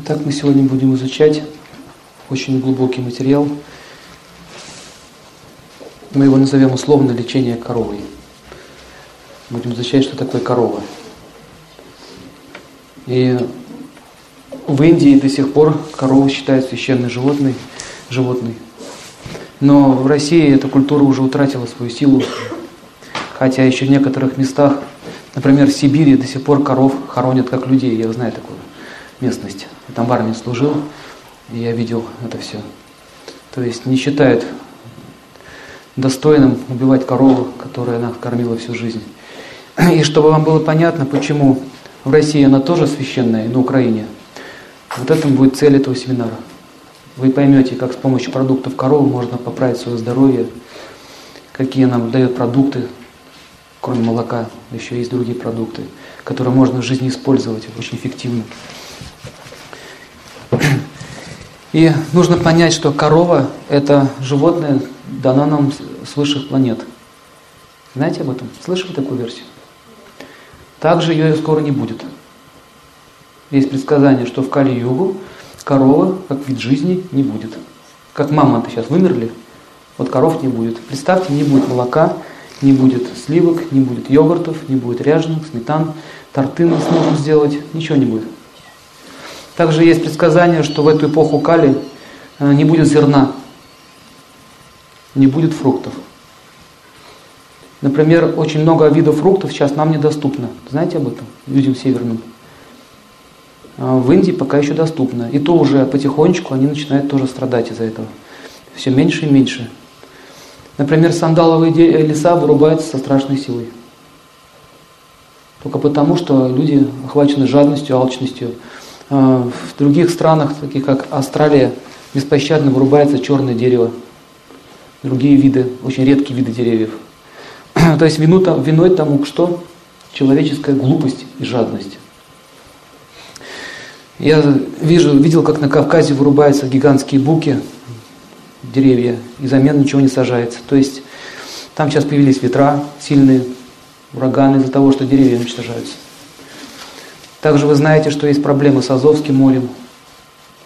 Итак, мы сегодня будем изучать очень глубокий материал. Мы его назовем условно лечение коровой. Будем изучать, что такое корова. И в Индии до сих пор корова считается священной животной, животной. Но в России эта культура уже утратила свою силу, хотя еще в некоторых местах, например, в Сибири до сих пор коров хоронят как людей, я знаю такую местность. Я там в армии служил, и я видел это все. То есть не считают достойным убивать корову, которую она кормила всю жизнь. И чтобы вам было понятно, почему в России она тоже священная, и на Украине, вот это будет цель этого семинара. Вы поймете, как с помощью продуктов коровы можно поправить свое здоровье, какие нам дает продукты, кроме молока, еще есть другие продукты, которые можно в жизни использовать очень эффективно. И нужно понять, что корова – это животное, дано нам с высших планет. Знаете об этом? Слышали такую версию? Также ее скоро не будет. Есть предсказание, что в Кали-Югу корова, как вид жизни, не будет. Как мамонты сейчас вымерли, вот коров не будет. Представьте, не будет молока, не будет сливок, не будет йогуртов, не будет ряженых, сметан, торты мы сможем сделать, ничего не будет. Также есть предсказание, что в эту эпоху Кали э, не будет зерна, не будет фруктов. Например, очень много видов фруктов сейчас нам недоступно. Знаете об этом? Людям северным. А в Индии пока еще доступно. И то уже потихонечку они начинают тоже страдать из-за этого. Все меньше и меньше. Например, сандаловые леса вырубаются со страшной силой. Только потому, что люди охвачены жадностью, алчностью. А, в других странах, таких как Австралия, беспощадно вырубается черное дерево, другие виды, очень редкие виды деревьев. То есть вину, виной тому что? Человеческая глупость и жадность. Я вижу, видел, как на Кавказе вырубаются гигантские буки, деревья, и взамен ничего не сажается. То есть там сейчас появились ветра сильные, ураганы из-за того, что деревья уничтожаются. Также вы знаете, что есть проблемы с Азовским морем,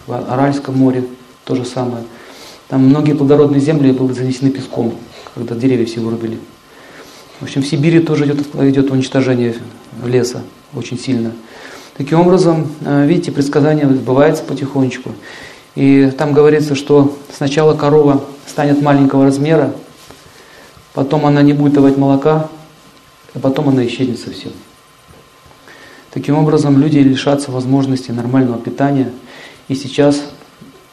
в Аральском море то же самое. Там многие плодородные земли были занесены песком, когда деревья все вырубили. В общем, в Сибири тоже идет, идет уничтожение леса очень сильно. Таким образом, э, видите, предсказание сбывается потихонечку. И там говорится, что сначала корова станет маленького размера, потом она не будет давать молока, а потом она исчезнет совсем. Таким образом, люди лишатся возможности нормального питания. И сейчас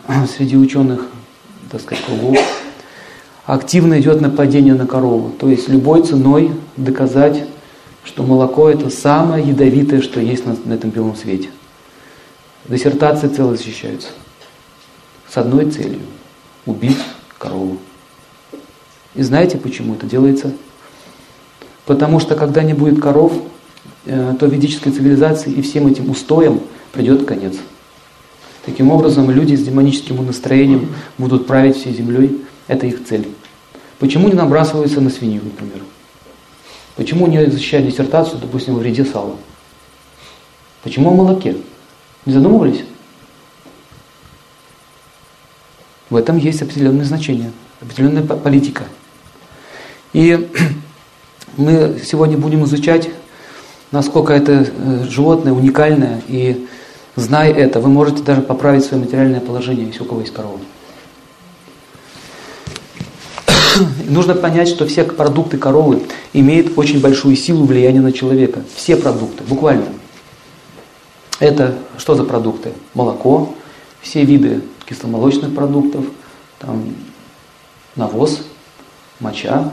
среди ученых, так сказать, кругов активно идет нападение на корову. То есть любой ценой доказать, что молоко это самое ядовитое, что есть на, на этом белом свете. Диссертации целые защищаются. С одной целью – убить корову. И знаете, почему это делается? Потому что когда не будет коров, то ведической цивилизации и всем этим устоям придет конец. Таким образом, люди с демоническим настроением будут править всей землей. Это их цель. Почему не набрасываются на свинью, например? Почему не защищают диссертацию, допустим, о вреде сала? Почему о молоке? Не задумывались? В этом есть определенное значение, определенная политика. И мы сегодня будем изучать насколько это э, животное уникальное, и зная это, вы можете даже поправить свое материальное положение, если у кого есть корова. Нужно понять, что все продукты коровы имеют очень большую силу влияния на человека. Все продукты, буквально. Это что за продукты? Молоко, все виды кисломолочных продуктов, там, навоз, моча.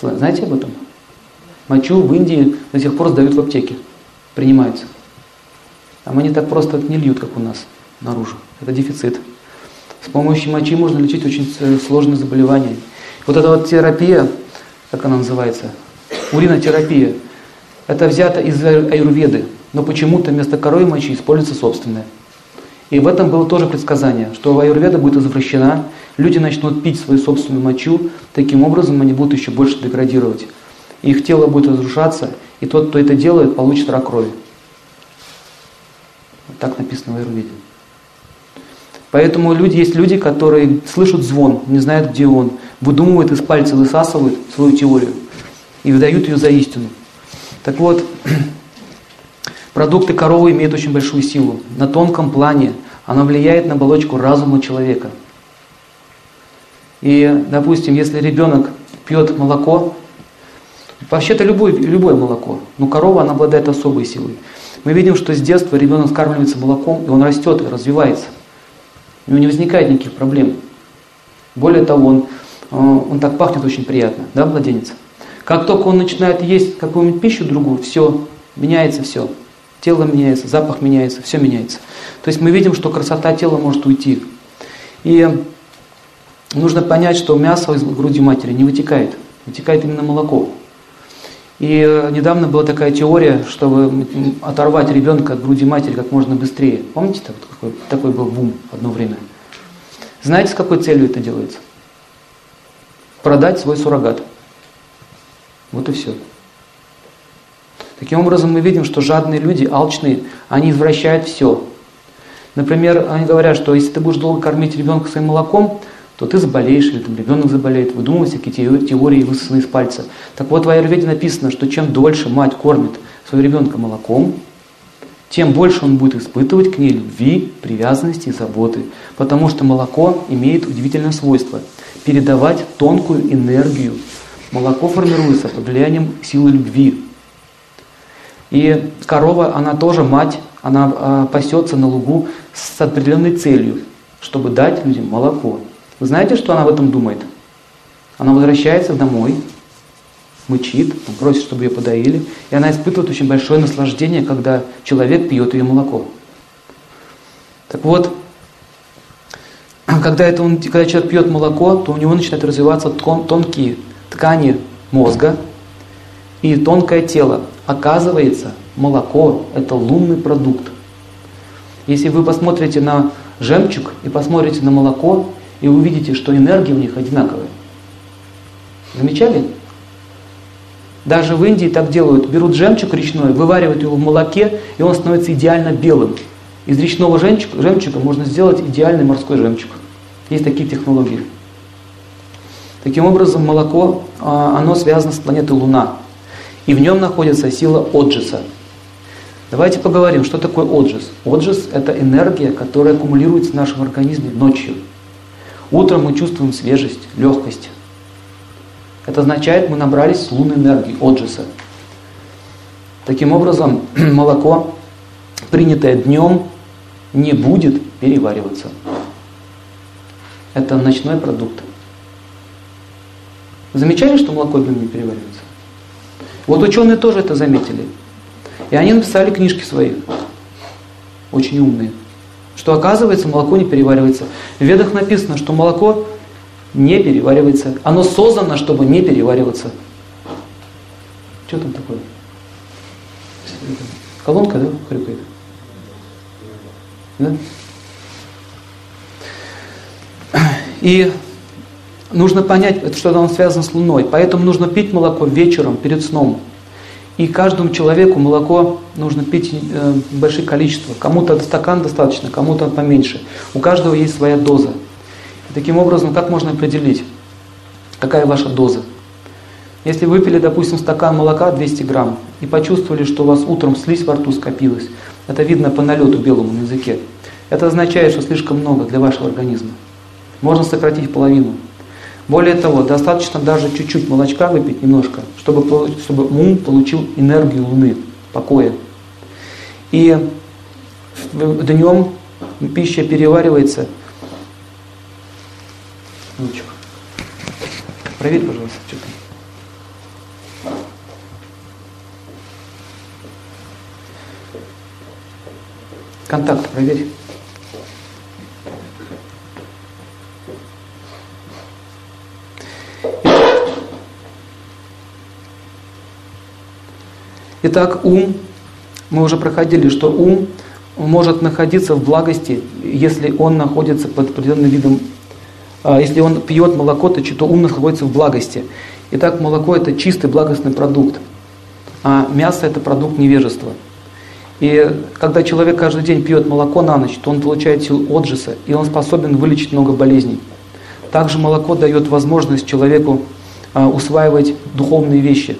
Знаете об этом? Мочу в Индии до сих пор сдают в аптеке, принимается. Там они так просто не льют, как у нас, наружу. Это дефицит. С помощью мочи можно лечить очень сложные заболевания. Вот эта вот терапия, как она называется, уринотерапия, это взято из аюрведы, но почему-то вместо коровьей мочи используется собственная. И в этом было тоже предсказание, что аюрведа будет извращена, люди начнут пить свою собственную мочу, таким образом они будут еще больше деградировать их тело будет разрушаться, и тот, кто это делает, получит рак крови. Так написано в Аюрведе. Поэтому люди, есть люди, которые слышат звон, не знают, где он, выдумывают из пальца, высасывают свою теорию и выдают ее за истину. Так вот, продукты коровы имеют очень большую силу. На тонком плане она влияет на оболочку разума человека. И, допустим, если ребенок пьет молоко, вообще-то любое, любое молоко, но корова, она обладает особой силой. Мы видим, что с детства ребенок скармливается молоком, и он растет и развивается. У него не возникает никаких проблем. Более того, он, э, он так пахнет очень приятно, да, младенец? Как только он начинает есть какую-нибудь пищу другую, все, меняется все. Тело меняется, запах меняется, все меняется. То есть мы видим, что красота тела может уйти. И нужно понять, что мясо из груди матери не вытекает, вытекает именно молоко. И э, недавно была такая теория, чтобы оторвать ребенка от груди матери как можно быстрее. Помните, такой, такой был бум одно время? Знаете, с какой целью это делается? Продать свой суррогат. Вот и все. Таким образом, мы видим, что жадные люди, алчные, они извращают все. Например, они говорят, что если ты будешь долго кормить ребенка своим молоком, то ты заболеешь, или там ребенок заболеет, выдумывают всякие теории, высосанные из пальца. Так вот, в Аюрведе написано, что чем дольше мать кормит своего ребенка молоком, тем больше он будет испытывать к ней любви, привязанности и заботы. Потому что молоко имеет удивительное свойство – передавать тонкую энергию. Молоко формируется под влиянием силы любви. И корова, она тоже мать, она а, пасется на лугу с определенной целью, чтобы дать людям молоко. Вы знаете, что она об этом думает? Она возвращается домой, мычит, просит, чтобы ее подоили, и она испытывает очень большое наслаждение, когда человек пьет ее молоко. Так вот, когда, это он, когда человек пьет молоко, то у него начинают развиваться тон, тонкие ткани мозга и тонкое тело. Оказывается, молоко – это лунный продукт. Если вы посмотрите на жемчуг и посмотрите на молоко, и вы увидите, что энергия у них одинаковая. Замечали? Даже в Индии так делают. Берут жемчуг речной, вываривают его в молоке, и он становится идеально белым. Из речного жемчуга, жемчуга можно сделать идеальный морской жемчуг. Есть такие технологии. Таким образом, молоко, а, оно связано с планетой Луна. И в нем находится сила Оджиса. Давайте поговорим, что такое Оджис. Оджис – это энергия, которая аккумулируется в нашем организме ночью. Утром мы чувствуем свежесть, легкость. Это означает, мы набрались лунной энергии, отжиса. Таким образом, молоко, принятое днем, не будет перевариваться. Это ночной продукт. Замечали, что молоко днем не переваривается? Вот ученые тоже это заметили. И они написали книжки свои. Очень умные что оказывается молоко не переваривается. В ведах написано, что молоко не переваривается. Оно создано, чтобы не перевариваться. Что там такое? Колонка, да, хрюкает? Да? И нужно понять, что оно связано с Луной. Поэтому нужно пить молоко вечером перед сном. И каждому человеку молоко нужно пить э, большие количества. Кому-то стакан достаточно, кому-то поменьше. У каждого есть своя доза. И таким образом, как можно определить, какая ваша доза? Если выпили, допустим, стакан молока 200 грамм и почувствовали, что у вас утром слизь во рту скопилась, это видно по налету белому на языке, это означает, что слишком много для вашего организма. Можно сократить половину. Более того, достаточно даже чуть-чуть молочка выпить немножко, чтобы, чтобы ум получил энергию Луны, покоя. И днем пища переваривается. Лучик. Проверь, пожалуйста, что там. Контакт проверь. Итак, ум, мы уже проходили, что ум может находиться в благости, если он находится под определенным видом, а, если он пьет молоко, то, то ум находится в благости. Итак, молоко это чистый благостный продукт, а мясо это продукт невежества. И когда человек каждый день пьет молоко на ночь, то он получает силу отжиса, и он способен вылечить много болезней. Также молоко дает возможность человеку а, усваивать духовные вещи.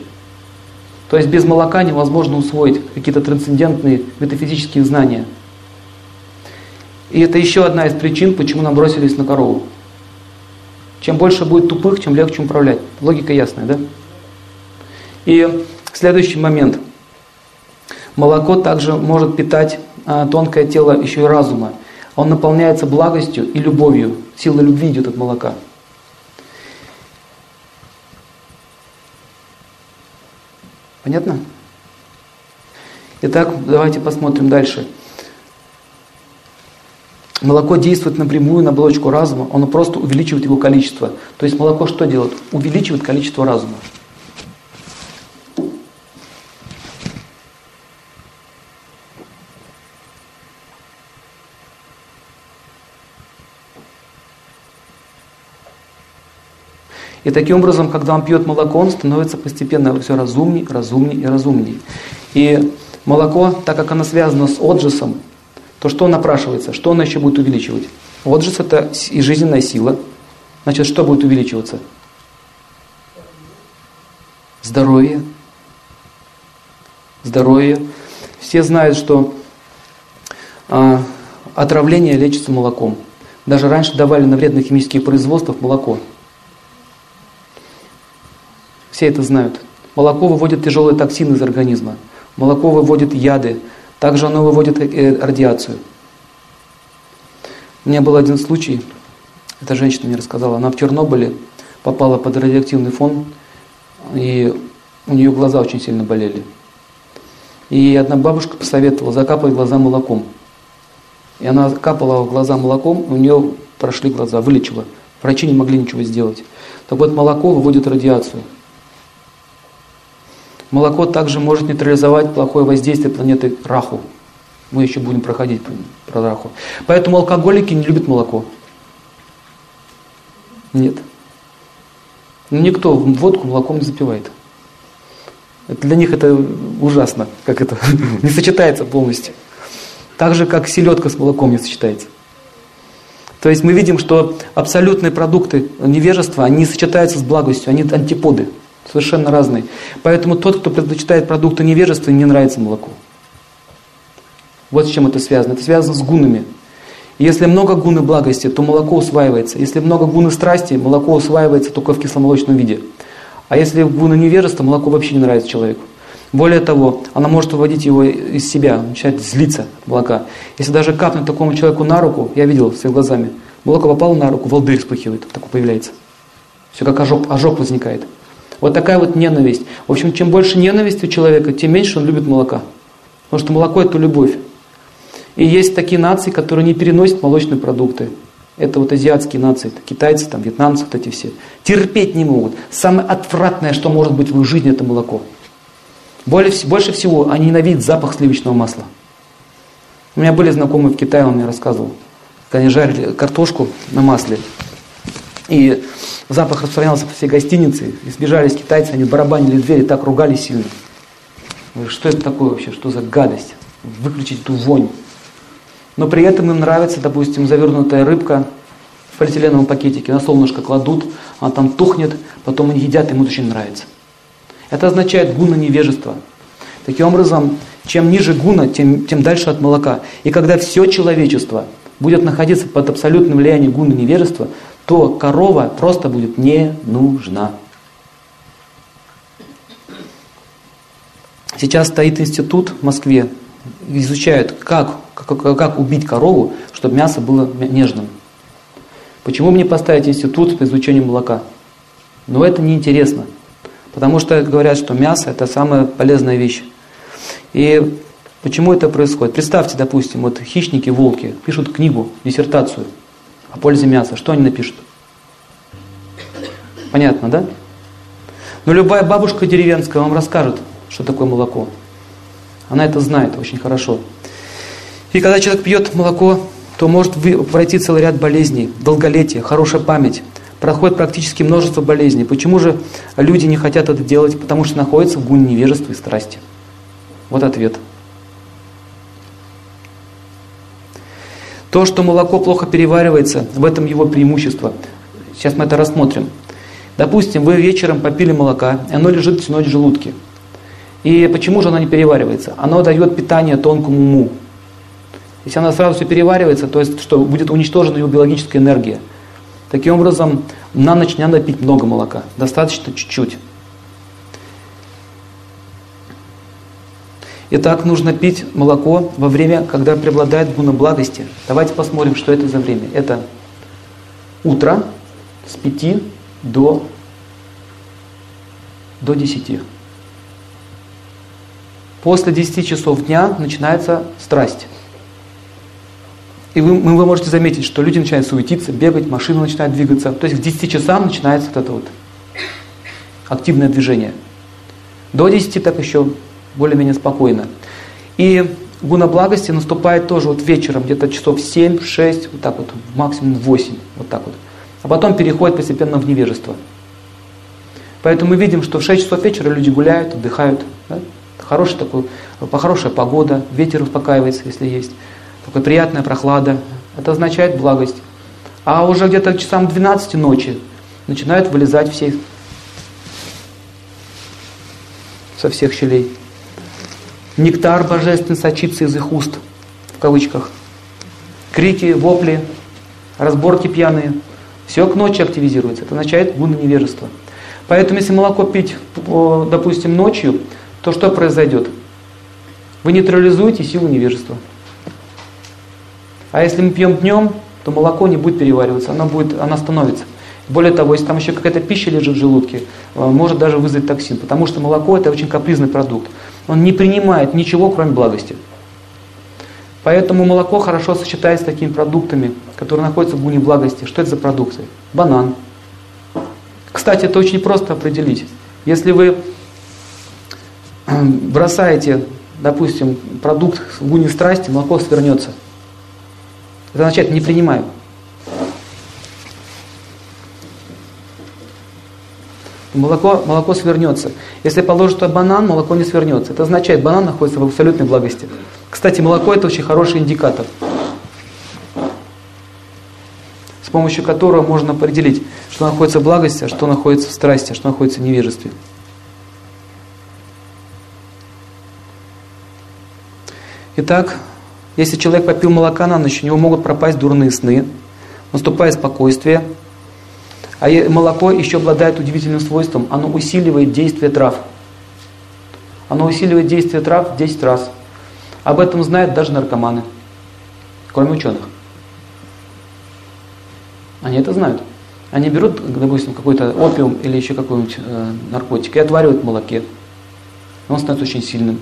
То есть без молока невозможно усвоить какие-то трансцендентные метафизические знания. И это еще одна из причин, почему нам бросились на корову. Чем больше будет тупых, чем легче управлять. Логика ясная, да? И следующий момент. Молоко также может питать а, тонкое тело еще и разума. Он наполняется благостью и любовью. Сила любви идет от молока. Понятно? Итак, давайте посмотрим дальше. Молоко действует напрямую на оболочку разума, оно просто увеличивает его количество. То есть молоко что делает? Увеличивает количество разума. И таким образом, когда он пьет молоко, он становится постепенно все разумней, разумней и разумней. И молоко, так как оно связано с отжисом, то что напрашивается? Что оно еще будет увеличивать? Отжис – это и жизненная сила. Значит, что будет увеличиваться? Здоровье. Здоровье. Все знают, что а, отравление лечится молоком. Даже раньше давали на вредных химических производствах молоко. Все это знают. Молоко выводит тяжелые токсины из организма. Молоко выводит яды. Также оно выводит э, радиацию. У меня был один случай, эта женщина мне рассказала, она в Чернобыле попала под радиоактивный фон, и у нее глаза очень сильно болели. И одна бабушка посоветовала закапывать глаза молоком. И она капала в глаза молоком, у нее прошли глаза, вылечила. Врачи не могли ничего сделать. Так вот, молоко выводит радиацию. Молоко также может нейтрализовать плохое воздействие планеты Раху. Мы еще будем проходить про Раху. Поэтому алкоголики не любят молоко. Нет. Никто водку молоком не запивает. Для них это ужасно, как это не сочетается полностью. Так же, как селедка с молоком не сочетается. То есть мы видим, что абсолютные продукты невежества, они сочетаются с благостью, они антиподы. Совершенно разные. Поэтому тот, кто предпочитает продукты невежества, не нравится молоко. Вот с чем это связано. Это связано с гунами. Если много гуны благости, то молоко усваивается. Если много гуны страсти, молоко усваивается только в кисломолочном виде. А если гуна невежества, молоко вообще не нравится человеку. Более того, она может выводить его из себя, начинает злиться от молока. Если даже капнуть такому человеку на руку, я видел своими глазами, молоко попало на руку, волдырь вспыхивает, такой появляется. Все как ожог, ожог возникает. Вот такая вот ненависть. В общем, чем больше ненависти у человека, тем меньше он любит молока. Потому что молоко – это любовь. И есть такие нации, которые не переносят молочные продукты. Это вот азиатские нации, это китайцы, там, вьетнамцы, вот эти все. Терпеть не могут. Самое отвратное, что может быть в их жизни, это молоко. Более, больше всего они ненавидят запах сливочного масла. У меня были знакомые в Китае, он мне рассказывал, как они жарили картошку на масле. И запах распространялся по всей гостинице, и сбежались китайцы, они барабанили в двери, так ругались сильно. Что это такое вообще, что за гадость? Выключить эту вонь. Но при этом им нравится, допустим, завернутая рыбка в полиэтиленовом пакетике, на солнышко кладут, она там тухнет, потом они едят, им очень нравится. Это означает гуна невежества. Таким образом, чем ниже гуна, тем, тем дальше от молока. И когда все человечество будет находиться под абсолютным влиянием гуна невежества, то корова просто будет не нужна. Сейчас стоит институт в Москве, изучают, как, как, как убить корову, чтобы мясо было нежным. Почему мне поставить институт по изучению молока? Но это неинтересно. Потому что говорят, что мясо это самая полезная вещь. И почему это происходит? Представьте, допустим, вот хищники, волки пишут книгу, диссертацию – о пользе мяса, что они напишут? Понятно, да? Но любая бабушка деревенская вам расскажет, что такое молоко. Она это знает очень хорошо. И когда человек пьет молоко, то может пройти целый ряд болезней, долголетие, хорошая память. Проходит практически множество болезней. Почему же люди не хотят это делать? Потому что находятся в гуне невежества и страсти. Вот ответ. То, что молоко плохо переваривается, в этом его преимущество. Сейчас мы это рассмотрим. Допустим, вы вечером попили молока, и оно лежит всю ночь в желудке. И почему же оно не переваривается? Оно дает питание тонкому уму. Если оно сразу все переваривается, то есть что будет уничтожена его биологическая энергия. Таким образом, на ночь не надо пить много молока, достаточно чуть-чуть. Итак, нужно пить молоко во время, когда преобладает гуна благости. Давайте посмотрим, что это за время. Это утро с 5 до, до 10. После 10 часов дня начинается страсть. И вы, вы можете заметить, что люди начинают суетиться, бегать, машины начинают двигаться. То есть к 10 часам начинается вот это вот активное движение. До 10 так еще более-менее спокойно. И гуна благости наступает тоже вот вечером, где-то часов 7-6, вот так вот, максимум 8, вот так вот. А потом переходит постепенно в невежество. Поэтому мы видим, что в 6 часов вечера люди гуляют, отдыхают. Да? Хороший такой, хорошая погода, ветер успокаивается, если есть. Такая приятная прохлада. Это означает благость. А уже где-то часам 12 ночи начинают вылезать все со всех щелей. Нектар божественный сочится из их уст, в кавычках. Крики, вопли, разборки пьяные. Все к ночи активизируется. Это означает гуна невежества. Поэтому если молоко пить, допустим, ночью, то что произойдет? Вы нейтрализуете силу невежества. А если мы пьем днем, то молоко не будет перевариваться, оно, будет, оно становится. Более того, если там еще какая-то пища лежит в желудке, э, может даже вызвать токсин, потому что молоко это очень капризный продукт. Он не принимает ничего, кроме благости. Поэтому молоко хорошо сочетается с такими продуктами, которые находятся в гуне благости. Что это за продукты? Банан. Кстати, это очень просто определить. Если вы бросаете, допустим, продукт в гуне страсти, молоко свернется. Это означает не принимаю. Молоко, молоко свернется. Если положить туда банан, молоко не свернется. Это означает, банан находится в абсолютной благости. Кстати, молоко это очень хороший индикатор, с помощью которого можно определить, что находится в благости, а что находится в страсти, а что находится в невежестве. Итак, если человек попил молока на ночь, у него могут пропасть дурные сны, наступает спокойствие, а молоко еще обладает удивительным свойством, оно усиливает действие трав. Оно усиливает действие трав в 10 раз. Об этом знают даже наркоманы, кроме ученых. Они это знают. Они берут, допустим, какой-то опиум или еще какой-нибудь э, наркотик и отваривают в молоке. Он становится очень сильным.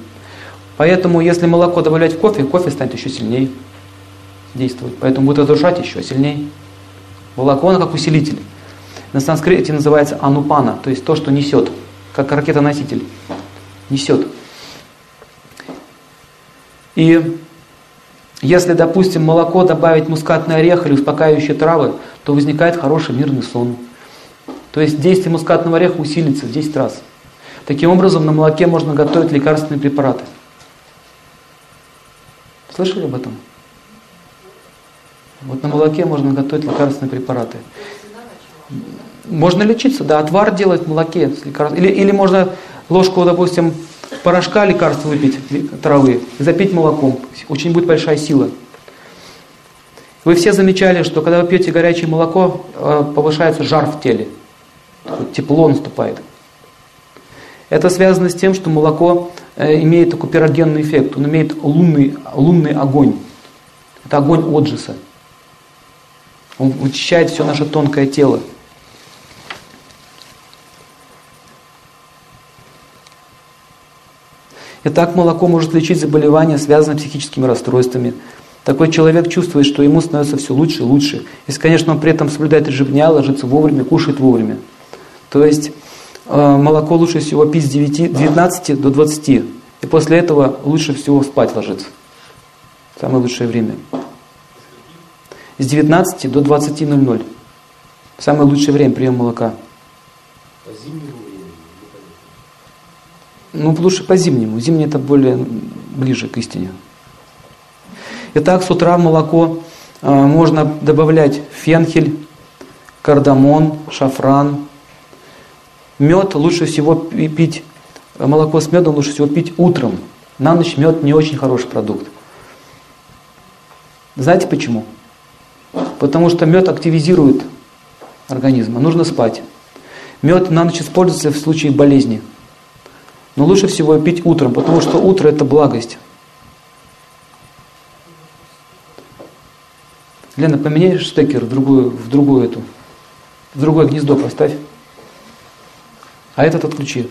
Поэтому, если молоко добавлять в кофе, кофе станет еще сильнее действовать. Поэтому будет разрушать еще сильнее. Молоко, оно как усилитель. На санскрите называется анупана, то есть то, что несет, как ракетоноситель. Несет. И если, допустим, молоко добавить мускатный орех или успокаивающие травы, то возникает хороший мирный сон. То есть действие мускатного ореха усилится в 10 раз. Таким образом, на молоке можно готовить лекарственные препараты. Слышали об этом? Вот на молоке можно готовить лекарственные препараты. Можно лечиться, да, отвар делать в молоке. Или, или можно ложку, допустим, порошка лекарства выпить, травы, запить молоком. Очень будет большая сила. Вы все замечали, что когда вы пьете горячее молоко, э, повышается жар в теле. Тепло наступает. Это связано с тем, что молоко э, имеет такой пирогенный эффект. Он имеет лунный, лунный огонь. Это огонь отжиса. Он очищает все наше тонкое тело. Итак, молоко может лечить заболевания, связанные с психическими расстройствами. Такой человек чувствует, что ему становится все лучше и лучше. Если, конечно, он при этом соблюдает режим дня, ложится вовремя, кушает вовремя. То есть э, молоко лучше всего пить с 9, 19 до 20. И после этого лучше всего спать ложиться. Самое лучшее время. С 19 до 20.00. Самое лучшее время приема молока. По зимнему ну, лучше по-зимнему. Зимний это более ближе к истине. Итак, с утра молоко А, можно добавлять фенхель, кардамон, шафран. Мед лучше всего пить, молоко с медом лучше всего пить утром. На ночь мед не очень хороший продукт. Знаете почему? Потому что мед активизирует организм, а нужно спать. Мед на ночь используется в случае болезни. Но лучше всего пить утром, потому что утро это благость. Лена, поменяешь штекер в другую, в другую эту, в другое гнездо поставь. А этот отключи.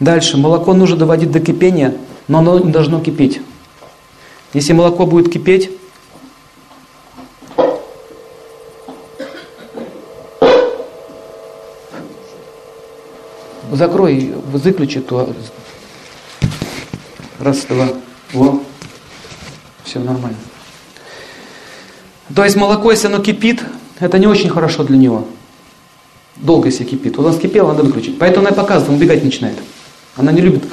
Дальше. Молоко нужно доводить до кипения, но оно не должно кипеть. Если молоко будет кипеть, закрой, выключи, то раз, два, во, все нормально. То есть молоко, если оно кипит, это не очень хорошо для него. Долго если кипит. Вот он скипел, надо выключить. Поэтому она показывает, он убегать начинает. Она не любит.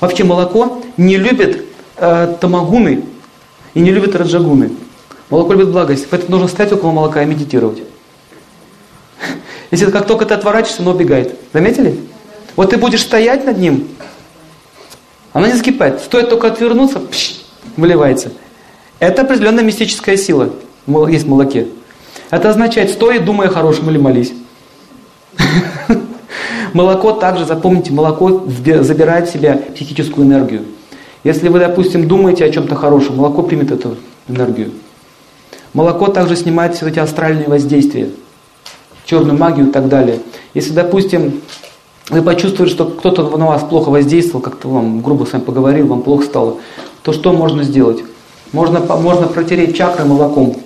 Вообще молоко не любит э, тамагуны и не любит раджагуны. Молоко любит благость. Поэтому нужно стоять около молока и медитировать. Если как только ты отворачиваешься, оно убегает. Заметили? Вот ты будешь стоять над ним, оно не закипает. Стоит только отвернуться, пш, выливается. Это определенная мистическая сила есть в молоке. Это означает, стой о хорошем или молись. Молоко также, запомните, молоко забирает в себя психическую энергию. Если вы, допустим, думаете о чем-то хорошем, молоко примет эту энергию. Молоко также снимает все эти астральные воздействия, черную магию и так далее. Если, допустим, вы почувствовали, что кто-то на вас плохо воздействовал, как-то вам грубо с вами поговорил, вам плохо стало, то что можно сделать? Можно, можно протереть чакры молоком.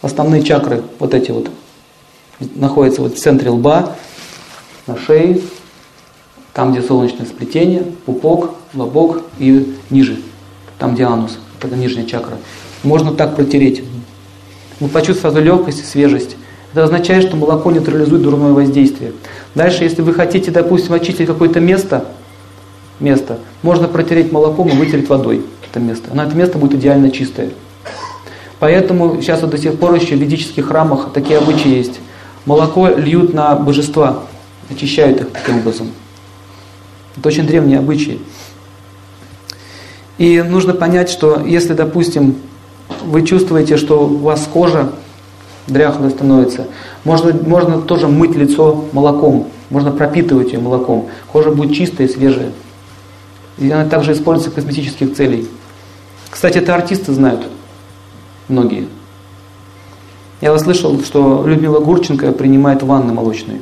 Основные чакры, вот эти вот, находятся вот в центре лба, на шее, там, где солнечное сплетение, пупок, лобок и ниже, там, где анус, это нижняя чакра. Можно так протереть. Вы почувствуете сразу легкость и свежесть. Это означает, что молоко нейтрализует дурное воздействие. Дальше, если вы хотите, допустим, очистить какое-то место, место, можно протереть молоком и вытереть водой это место. Но это место будет идеально чистое. Поэтому сейчас вот до сих пор еще в ведических храмах такие обычаи есть. Молоко льют на божества, очищают их таким образом. Это очень древние обычаи. И нужно понять, что если, допустим, вы чувствуете, что у вас кожа дряхлая становится. Можно, можно тоже мыть лицо молоком, можно пропитывать ее молоком. Кожа будет чистая свежая. И она также используется для косметических целей. Кстати, это артисты знают, многие. Я вот слышал, что Людмила Гурченко принимает ванны молочные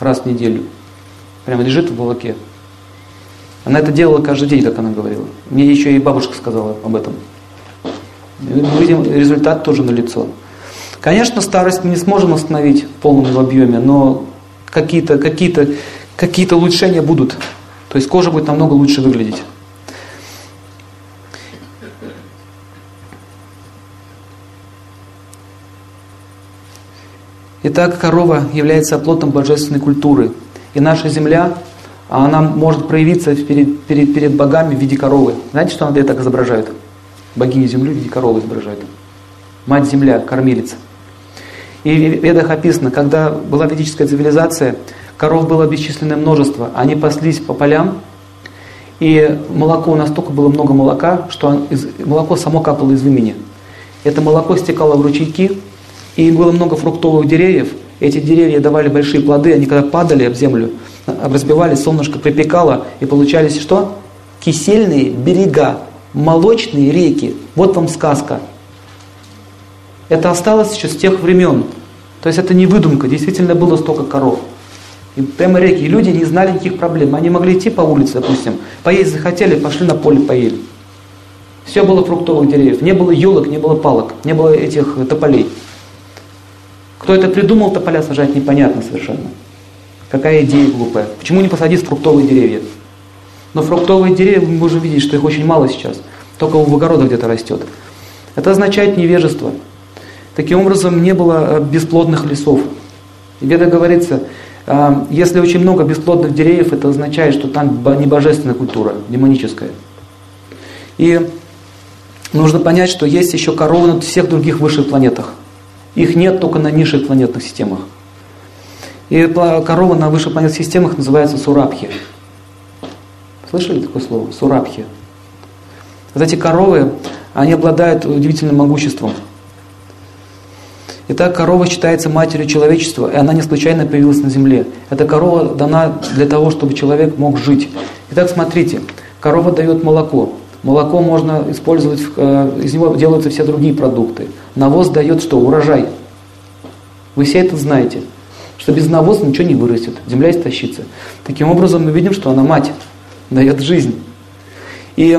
раз в неделю. Прямо лежит в молоке. Она это делала каждый день, как она говорила. Мне еще и бабушка сказала об этом. мы видим, результат тоже налицо. лицо. Конечно, старость мы не сможем остановить в полном объеме, но какие-то какие -то, какие -то улучшения будут. То есть кожа будет намного лучше выглядеть. Итак, корова является оплотом божественной культуры. И наша земля, она может проявиться перед, перед, перед богами в виде коровы. Знаете, что она так изображает? Богини земли в виде коровы изображает. Мать земля, кормилица. И в ведах описано, когда была ведическая цивилизация, коров было бесчисленное множество, они паслись по полям, и молоко, настолько было много молока, что молоко само капало из вымени. Это молоко стекало в ручейки, и было много фруктовых деревьев. Эти деревья давали большие плоды, они когда падали об землю, разбивались, солнышко припекало, и получались что? Кисельные берега, молочные реки. Вот вам сказка. Это осталось еще с тех времен. То есть это не выдумка, действительно было столько коров. И прямо реки. И люди не знали никаких проблем. Они могли идти по улице, допустим, поесть захотели, пошли на поле, поели. Все было фруктовых деревьев. Не было елок, не было палок, не было этих тополей. Кто это придумал, тополя сажать, непонятно совершенно. Какая идея глупая. Почему не посадить фруктовые деревья? Но фруктовые деревья, мы можем видеть, что их очень мало сейчас. Только в огородах где-то растет. Это означает невежество. Таким образом, не было э, бесплодных лесов. В говорится, э, если очень много бесплодных деревьев, это означает, что там не божественная культура, демоническая. И нужно понять, что есть еще коровы на всех других высших планетах. Их нет только на низших планетных системах. И корова на высших планетных системах называется сурабхи. Слышали такое слово? Сурабхи. Вот эти коровы, они обладают удивительным могуществом. Итак, корова считается матерью человечества, и она не случайно появилась на земле. Эта корова дана для того, чтобы человек мог жить. Итак, смотрите, корова дает молоко. Молоко можно использовать, э, из него делаются все другие продукты. Навоз дает что? Урожай. Вы все это знаете, что без навоза ничего не вырастет, земля истощится. Таким образом, мы видим, что она мать, дает жизнь. И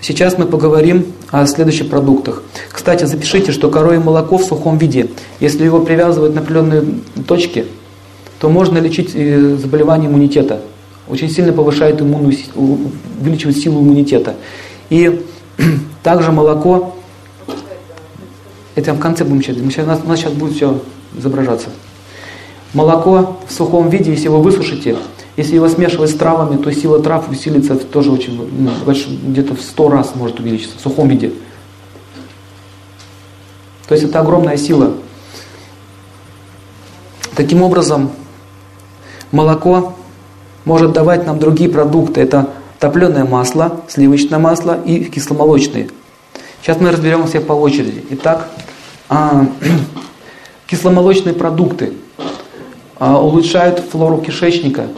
сейчас мы поговорим о следующих продуктах. Кстати, запишите, что коровье молоко в сухом виде, если его привязывать на определенные точки, то можно лечить э, заболевание иммунитета очень сильно повышает иммунную, увеличивает силу иммунитета. И также молоко, это в конце будем читать, мы сейчас, нас, у нас сейчас будет все изображаться. Молоко в сухом виде, если его высушите, если его смешивать с травами, то сила трав усилится тоже очень, ну, где-то в сто раз может увеличиться в сухом виде. То есть это огромная сила. Таким образом, молоко может давать нам другие продукты. Это топленое масло, сливочное масло и кисломолочные. Сейчас мы разберем все по очереди. Итак, а, кисломолочные продукты а, улучшают флору кишечника,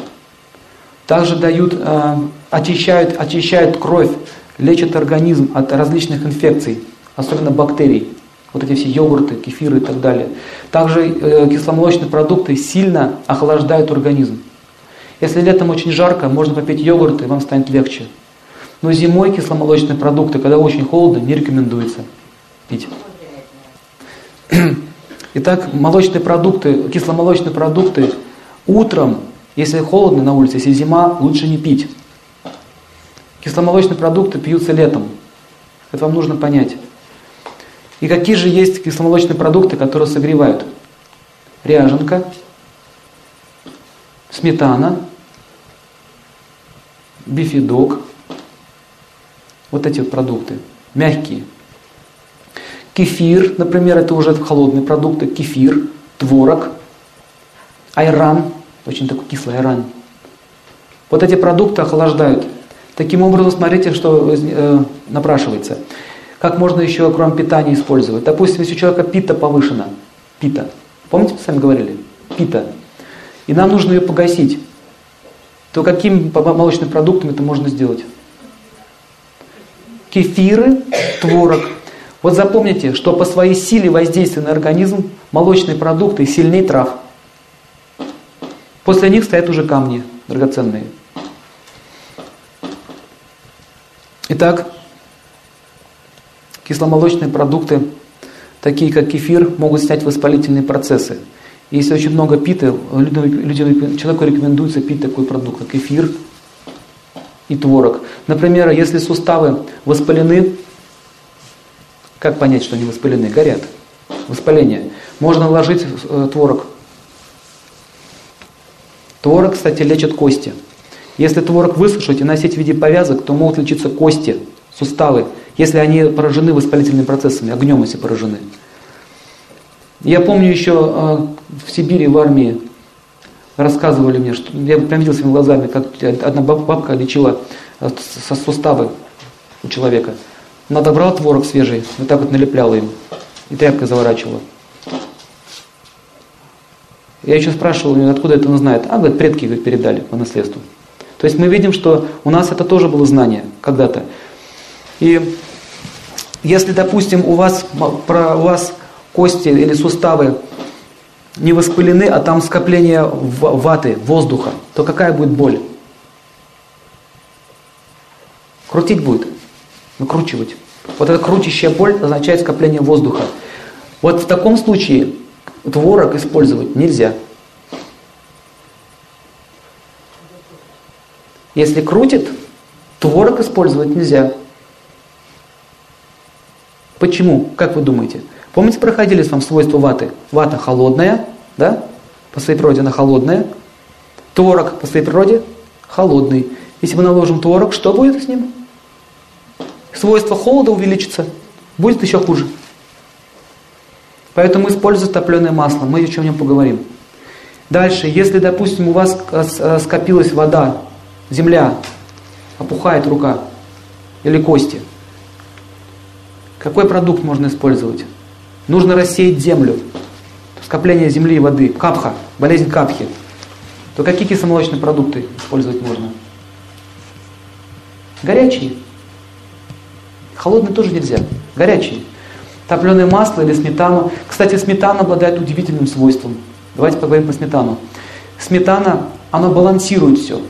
также дают, а, очищают, очищают кровь, лечат организм от различных инфекций, особенно бактерий. Вот эти все йогурты, кефиры и так далее. Также э, кисломолочные продукты сильно охлаждают организм. Если летом очень жарко, можно попить йогурт, и вам станет легче. Но зимой кисломолочные продукты, когда очень холодно, не рекомендуется пить. Итак, молочные продукты, кисломолочные продукты утром, если холодно на улице, если зима, лучше не пить. Кисломолочные продукты пьются летом. Это вам нужно понять. И какие же есть кисломолочные продукты, которые согревают? Ряженка, сметана, бифидок, вот эти вот продукты, мягкие. Кефир, например, это уже холодные продукты, кефир, творог, айран, очень такой кислый айран. Вот эти продукты охлаждают. Таким образом, смотрите, что э, напрашивается. Как можно еще кроме питания использовать? Допустим, если у человека пита повышена, пита, помните, мы с вами говорили? Пита и нам нужно ее погасить, то каким молочным продуктом это можно сделать? Кефиры, творог. Вот запомните, что по своей силе воздействия на организм молочные продукты сильнее трав. После них стоят уже камни драгоценные. Итак, кисломолочные продукты, такие как кефир, могут снять воспалительные процессы. Если очень много пита, людям, человеку рекомендуется пить такой продукт, как эфир и творог. Например, если суставы воспалены, как понять, что они воспалены? Горят. Воспаление. Можно вложить э, творог. Творог, кстати, лечит кости. Если творог высушить и носить в виде повязок, то могут лечиться кости, суставы, если они поражены воспалительными процессами, огнем если поражены. Я помню еще э, в Сибири, в армии, рассказывали мне, что я прям видел своими глазами, как одна бабка лечила э, со суставы у человека. Надо брал творог свежий, вот так вот налепляла им и тряпкой заворачивала. Я еще спрашивал, откуда это он знает. А, говорит, предки говорит, передали по наследству. То есть мы видим, что у нас это тоже было знание когда-то. И если, допустим, у вас, про, у вас кости или суставы не воспалены, а там скопление ваты, воздуха, то какая будет боль? Крутить будет, накручивать. Вот эта крутящая боль означает скопление воздуха. Вот в таком случае творог использовать нельзя. Если крутит, творог использовать нельзя. Почему? Как вы думаете? Помните, проходили с вами свойства ваты? Вата холодная, да? По своей природе она холодная. Творог по своей природе холодный. Если мы наложим творог, что будет с ним? свойство холода увеличится, будет еще хуже. Поэтому используйте топленое масло, мы еще о нем поговорим. Дальше, если, допустим, у вас э, скопилась вода, земля, опухает рука или кости, какой продукт можно использовать? Нужно рассеять землю, скопление земли и воды, капха, болезнь капхи. То какие кисломолочные продукты использовать можно? Горячие. Холодные тоже нельзя. Горячие. Топленое масло или сметану. Кстати, сметана обладает удивительным свойством. Давайте поговорим про сметану. Сметана, она балансирует все.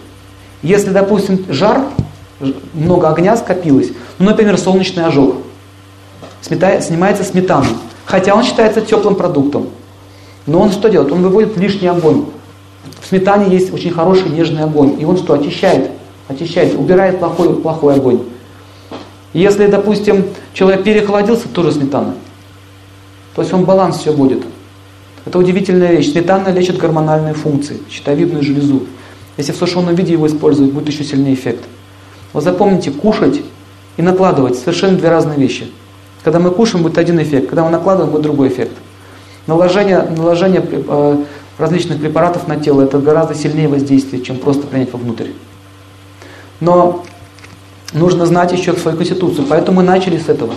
Если, допустим, жар, много огня скопилось, ну, например, солнечный ожог, снимается сметана, хотя он считается теплым продуктом. Но он что делает? Он выводит лишний огонь. В сметане есть очень хороший нежный огонь. И он что? Очищает. Очищает, убирает плохой, плохой огонь. Если, допустим, человек переохладился, тоже сметана. То есть он баланс все будет. Это удивительная вещь. Сметана лечит гормональные функции, щитовидную железу. Если в сушеном виде его использовать, будет еще сильнее эффект. Вот запомните, кушать и накладывать совершенно две разные вещи. Когда мы кушаем, будет один эффект, когда мы накладываем, будет другой эффект. Наложение, наложение э, различных препаратов на тело это гораздо сильнее воздействие, чем просто принять вовнутрь. Но нужно знать еще свою конституцию, поэтому мы начали с этого,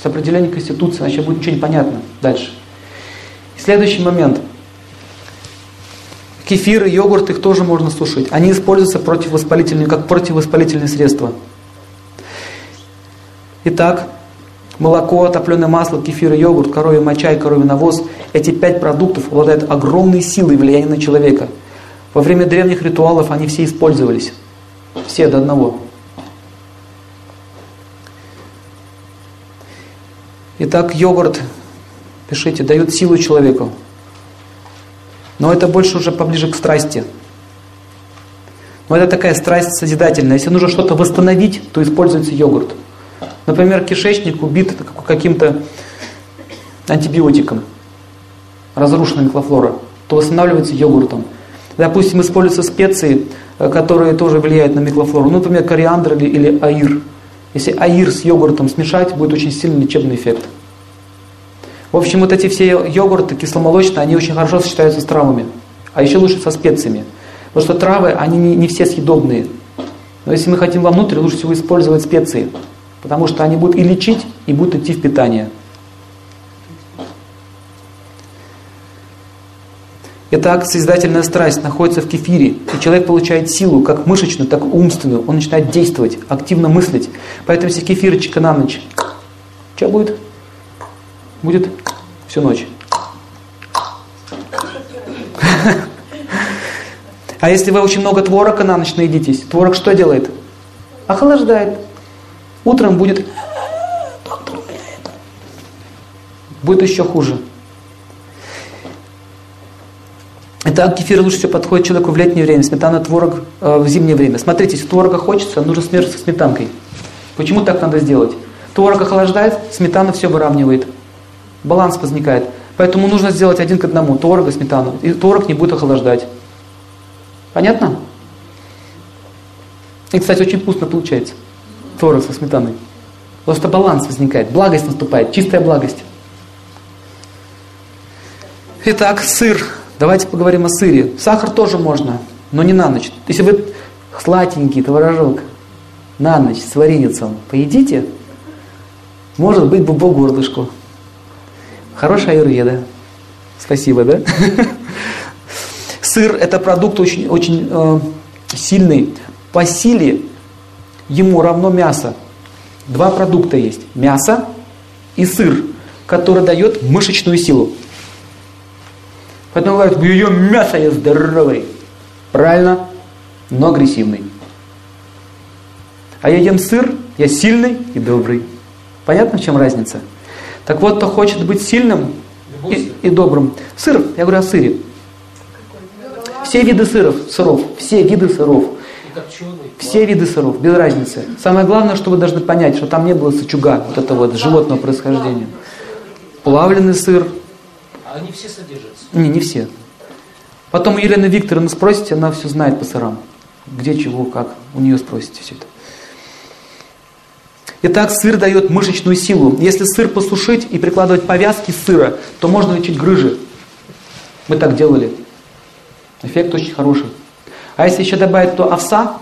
с определения конституции, иначе будет ничего не понятно дальше. Следующий момент. Кефир и йогурт, их тоже можно сушить. Они используются противовоспалительные, как противовоспалительные средства. Итак, молоко, топленое масло, кефир и йогурт, коровья моча и коровий навоз. Эти пять продуктов обладают огромной силой влияния на человека. Во время древних ритуалов они все использовались. Все до одного. Итак, йогурт пишите, дают силу человеку. Но это больше уже поближе к страсти. Но это такая страсть созидательная. Если нужно что-то восстановить, то используется йогурт. Например, кишечник убит каким-то антибиотиком, разрушена микрофлора, то восстанавливается йогуртом. Допустим, используются специи, э, которые тоже влияют на микрофлору. Ну, например, кориандр или, или аир. Если аир с йогуртом смешать, будет очень сильный лечебный эффект. В общем, вот эти все йогурты кисломолочные, они очень хорошо сочетаются с травами. А еще лучше со специями. Потому что травы, они не, не все съедобные. Но если мы хотим вовнутрь, лучше всего использовать специи. Потому что они будут и лечить, и будут идти в питание. Итак, созидательная страсть находится в кефире, и человек получает силу, как мышечную, так и умственную. Он начинает действовать, активно мыслить. Поэтому если кефирчика на ночь, что будет? будет всю ночь. А если вы очень много творока на ночь наедитесь, творог что делает? Охлаждает. Утром будет... Будет еще хуже. Итак, кефир лучше всего подходит человеку в летнее время, сметана, творог э, в зимнее время. Смотрите, если творога хочется, нужно смешивать со сметанкой. Почему так надо сделать? Творог охлаждает, сметана все выравнивает баланс возникает. Поэтому нужно сделать один к одному, творог и сметану. И творог не будет охлаждать. Понятно? И, кстати, очень вкусно получается. Творог со сметаной. Просто баланс возникает, благость наступает, чистая благость. Итак, сыр. Давайте поговорим о сыре. Сахар тоже можно, но не на ночь. Если вы сладенький творожок на ночь с вареницем поедите, может быть бубо горлышку. Хорошая аюрведа. Спасибо, да? Сыр – это продукт очень, очень э, сильный. По силе ему равно мясо. Два продукта есть. Мясо и сыр, который дает мышечную силу. Поэтому говорят, ее мясо я здоровый. Правильно, но агрессивный. А я ем сыр, я сильный и добрый. Понятно, в чем разница? Так вот, кто хочет быть сильным и, и добрым. Сыр, я говорю о сыре. Все виды сыров, сыров, все виды сыров. Все виды сыров, без разницы. Самое главное, что вы должны понять, что там не было сычуга, вот этого вот животного происхождения. Плавленый сыр. А они все содержатся? Не, не все. Потом у Елены Викторовны спросите, она все знает по сырам. Где, чего, как. У нее спросите все это. Итак, сыр дает мышечную силу. Если сыр посушить и прикладывать повязки сыра, то можно лечить грыжи. Мы так делали. Эффект очень хороший. А если еще добавить то овса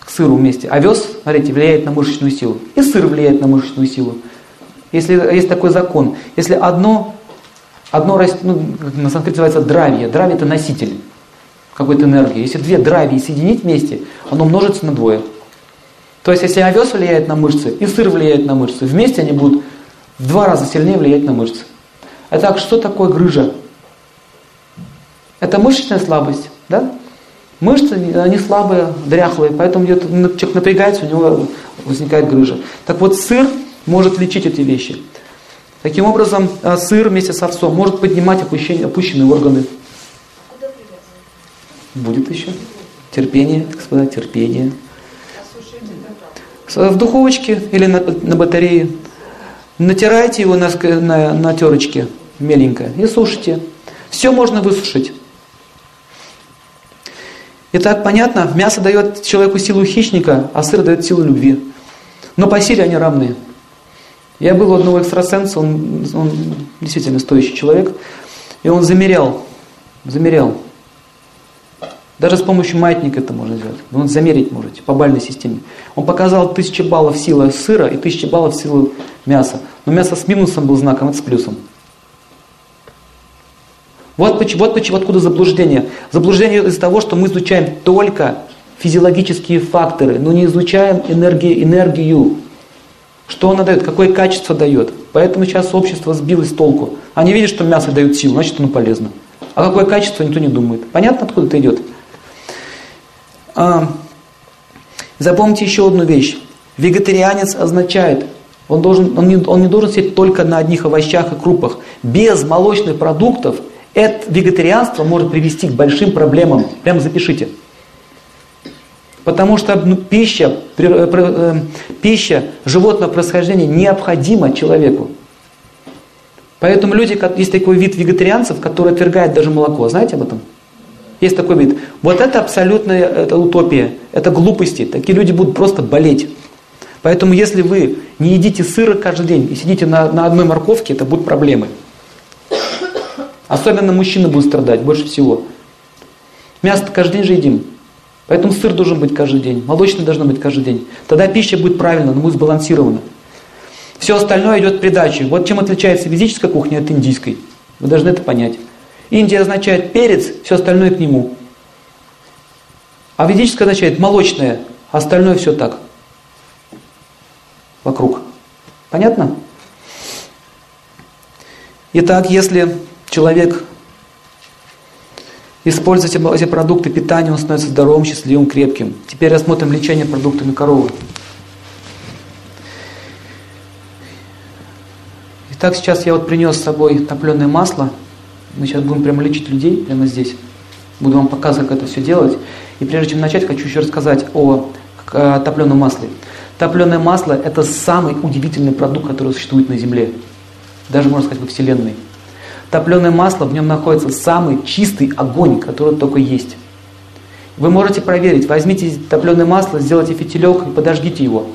к сыру вместе, овес, смотрите, влияет на мышечную силу. И сыр влияет на мышечную силу. Если есть такой закон, если одно, одно ну, на санскрите называется дравье, дравье это носитель какой-то энергии. Если две дравии соединить вместе, оно множится на двое. То есть, если овес влияет на мышцы и сыр влияет на мышцы, вместе они будут в два раза сильнее влиять на мышцы. Итак, что такое грыжа? Это мышечная слабость, да? Мышцы, они слабые, дряхлые, поэтому человек напрягается, у него возникает грыжа. Так вот, сыр может лечить эти вещи. Таким образом, э, сыр вместе с овсом может поднимать опущенные, органы. Будет еще. Терпение, господа, терпение. В духовочке или на, на батарее. Натирайте его на, на, на терочке меленько и сушите. Все можно высушить. Итак, понятно, мясо дает человеку силу хищника, а сыр дает силу любви. Но по силе они равны. Я был у одного экстрасенса, он, он действительно стоящий человек, и он замерял, замерял. Даже с помощью маятника это можно сделать. Вы замерить можете по бальной системе. Он показал 1000 баллов силы сыра и 1000 баллов силы мяса. Но мясо с минусом был знаком, это с плюсом. Вот, почему, вот почему, откуда заблуждение. Заблуждение из-за того, что мы изучаем только физиологические факторы, но не изучаем энергию, энергию. Что она дает, какое качество дает. Поэтому сейчас общество сбилось с толку. Они видят, что мясо дает силу, значит оно полезно. А какое качество, никто не думает. Понятно, откуда это идет? А, запомните еще одну вещь. Вегетарианец означает, он, должен, он, не, он не должен сидеть только на одних овощах и крупах. Без молочных продуктов это вегетарианство может привести к большим проблемам. Прямо запишите. Потому что ну, пища, э, э, пища животного происхождения необходима человеку. Поэтому люди, есть такой вид вегетарианцев, который отвергает даже молоко. Знаете об этом? Есть такой вид. Вот это абсолютная это утопия, это глупости. Такие люди будут просто болеть. Поэтому если вы не едите сыра каждый день и сидите на, на одной морковке, это будут проблемы. Особенно мужчины будут страдать больше всего. Мясо каждый день же едим. Поэтому сыр должен быть каждый день, молочный должен быть каждый день. Тогда пища будет правильно, но будет сбалансирована. Все остальное идет придачей. Вот чем отличается физическая кухня от индийской. Вы должны это понять. Индия означает перец, все остальное к нему. А ведическое означает молочное, а остальное все так. Вокруг. Понятно? Итак, если человек использует эти продукты питания, он становится здоровым, счастливым, крепким. Теперь рассмотрим лечение продуктами коровы. Итак, сейчас я вот принес с собой топленое масло. Мы сейчас будем прямо лечить людей, прямо здесь. Буду вам показывать, как это все делать. И прежде чем начать, хочу еще рассказать о топленом масле. Топленое масло – это самый удивительный продукт, который существует на Земле. Даже, можно сказать, во Вселенной. Топленое масло, в нем находится самый чистый огонь, который только есть. Вы можете проверить, возьмите топленое масло, сделайте фитилек и подожгите его.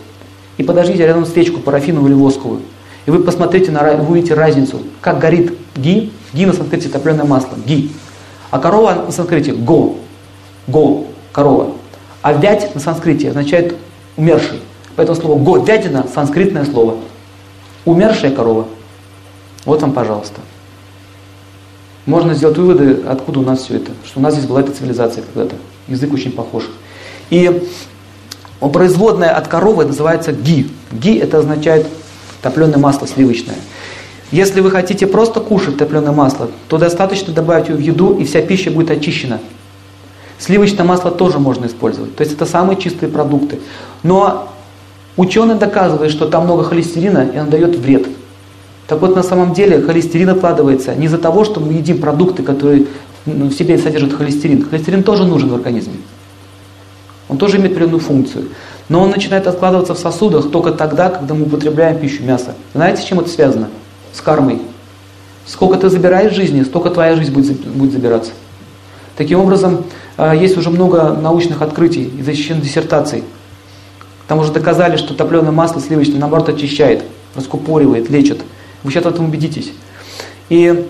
И подожгите рядом свечку парафиновую или восковую. И вы посмотрите, на, вы увидите разницу, как горит ги, ги на санскрите топленое масло, ги. А корова на санскрите го, го, корова. А вять на санскрите означает умерший. Поэтому слово го, вятина, санскритное слово. Умершая корова. Вот вам, пожалуйста можно сделать выводы, откуда у нас все это. Что у нас здесь была эта цивилизация когда-то. Язык очень похож. И производная от коровы называется ги. Ги это означает топленое масло сливочное. Если вы хотите просто кушать топленое масло, то достаточно добавить его в еду, и вся пища будет очищена. Сливочное масло тоже можно использовать. То есть это самые чистые продукты. Но ученые доказывают, что там много холестерина, и он дает вред. Так вот, на самом деле холестерин откладывается не из-за того, что мы едим продукты, которые ну, в себе содержат холестерин. Холестерин тоже нужен в организме. Он тоже имеет определенную функцию. Но он начинает откладываться в сосудах только тогда, когда мы употребляем пищу мясо. Знаете, с чем это связано? С кармой. Сколько ты забираешь жизни, столько твоя жизнь будет, будет забираться. Таким образом, а, есть уже много научных открытий и защищенных диссертаций Там уже доказали, что топленое масло сливочное, наоборот, очищает, раскупоривает, лечит. Вы сейчас в этом убедитесь. И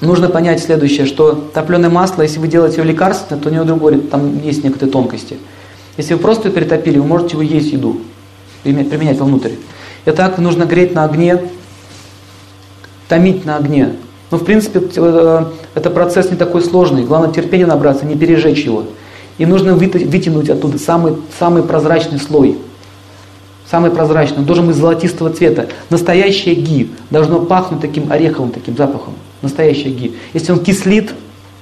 нужно понять следующее, что топленое масло, если вы делаете его лекарственное, то у него другое, там есть некоторые тонкости. Если вы просто перетопили, вы можете его есть еду, применять вовнутрь. Итак, нужно греть на огне, томить на огне. Но в принципе э, это процесс не такой сложный. Главное терпение набраться, не пережечь его. И нужно вытянуть оттуда самый, самый прозрачный слой. Самый прозрачный. Он должен быть золотистого цвета. Настоящее ги должно пахнуть таким ореховым таким запахом. Настоящее ги. Если он кислит,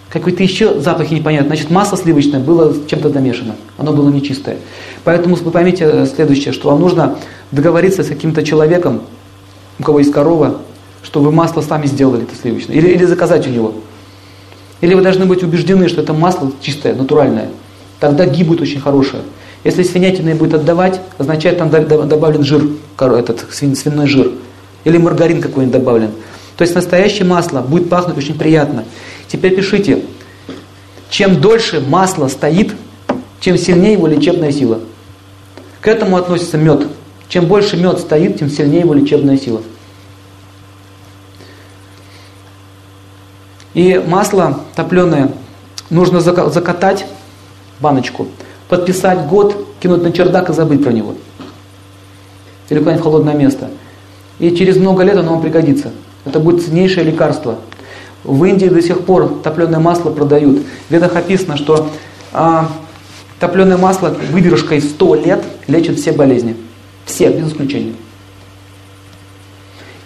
какой-то еще запахи непонятные, значит масло сливочное было чем-то домешано. Оно было нечистое. Поэтому вы поймите э, следующее, что вам нужно договориться с каким-то человеком, у кого есть корова, что вы масло сами сделали это сливочное. Или, или заказать у него. Или вы должны быть убеждены, что это масло чистое, натуральное. Тогда ги будет очень хорошее. Если свинятина будет отдавать, означает, там добавлен жир, этот свиной жир. Или маргарин какой-нибудь добавлен. То есть настоящее масло будет пахнуть очень приятно. Теперь пишите, чем дольше масло стоит, тем сильнее его лечебная сила. К этому относится мед. Чем больше мед стоит, тем сильнее его лечебная сила. И масло топленое нужно закатать баночку, подписать год, кинуть на чердак и забыть про него. Или куда-нибудь в холодное место. И через много лет оно вам пригодится. Это будет ценнейшее лекарство. В Индии до сих пор топленое масло продают. В ведах описано, что а, топленое масло выдержкой 100 лет лечит все болезни. Все, без исключения.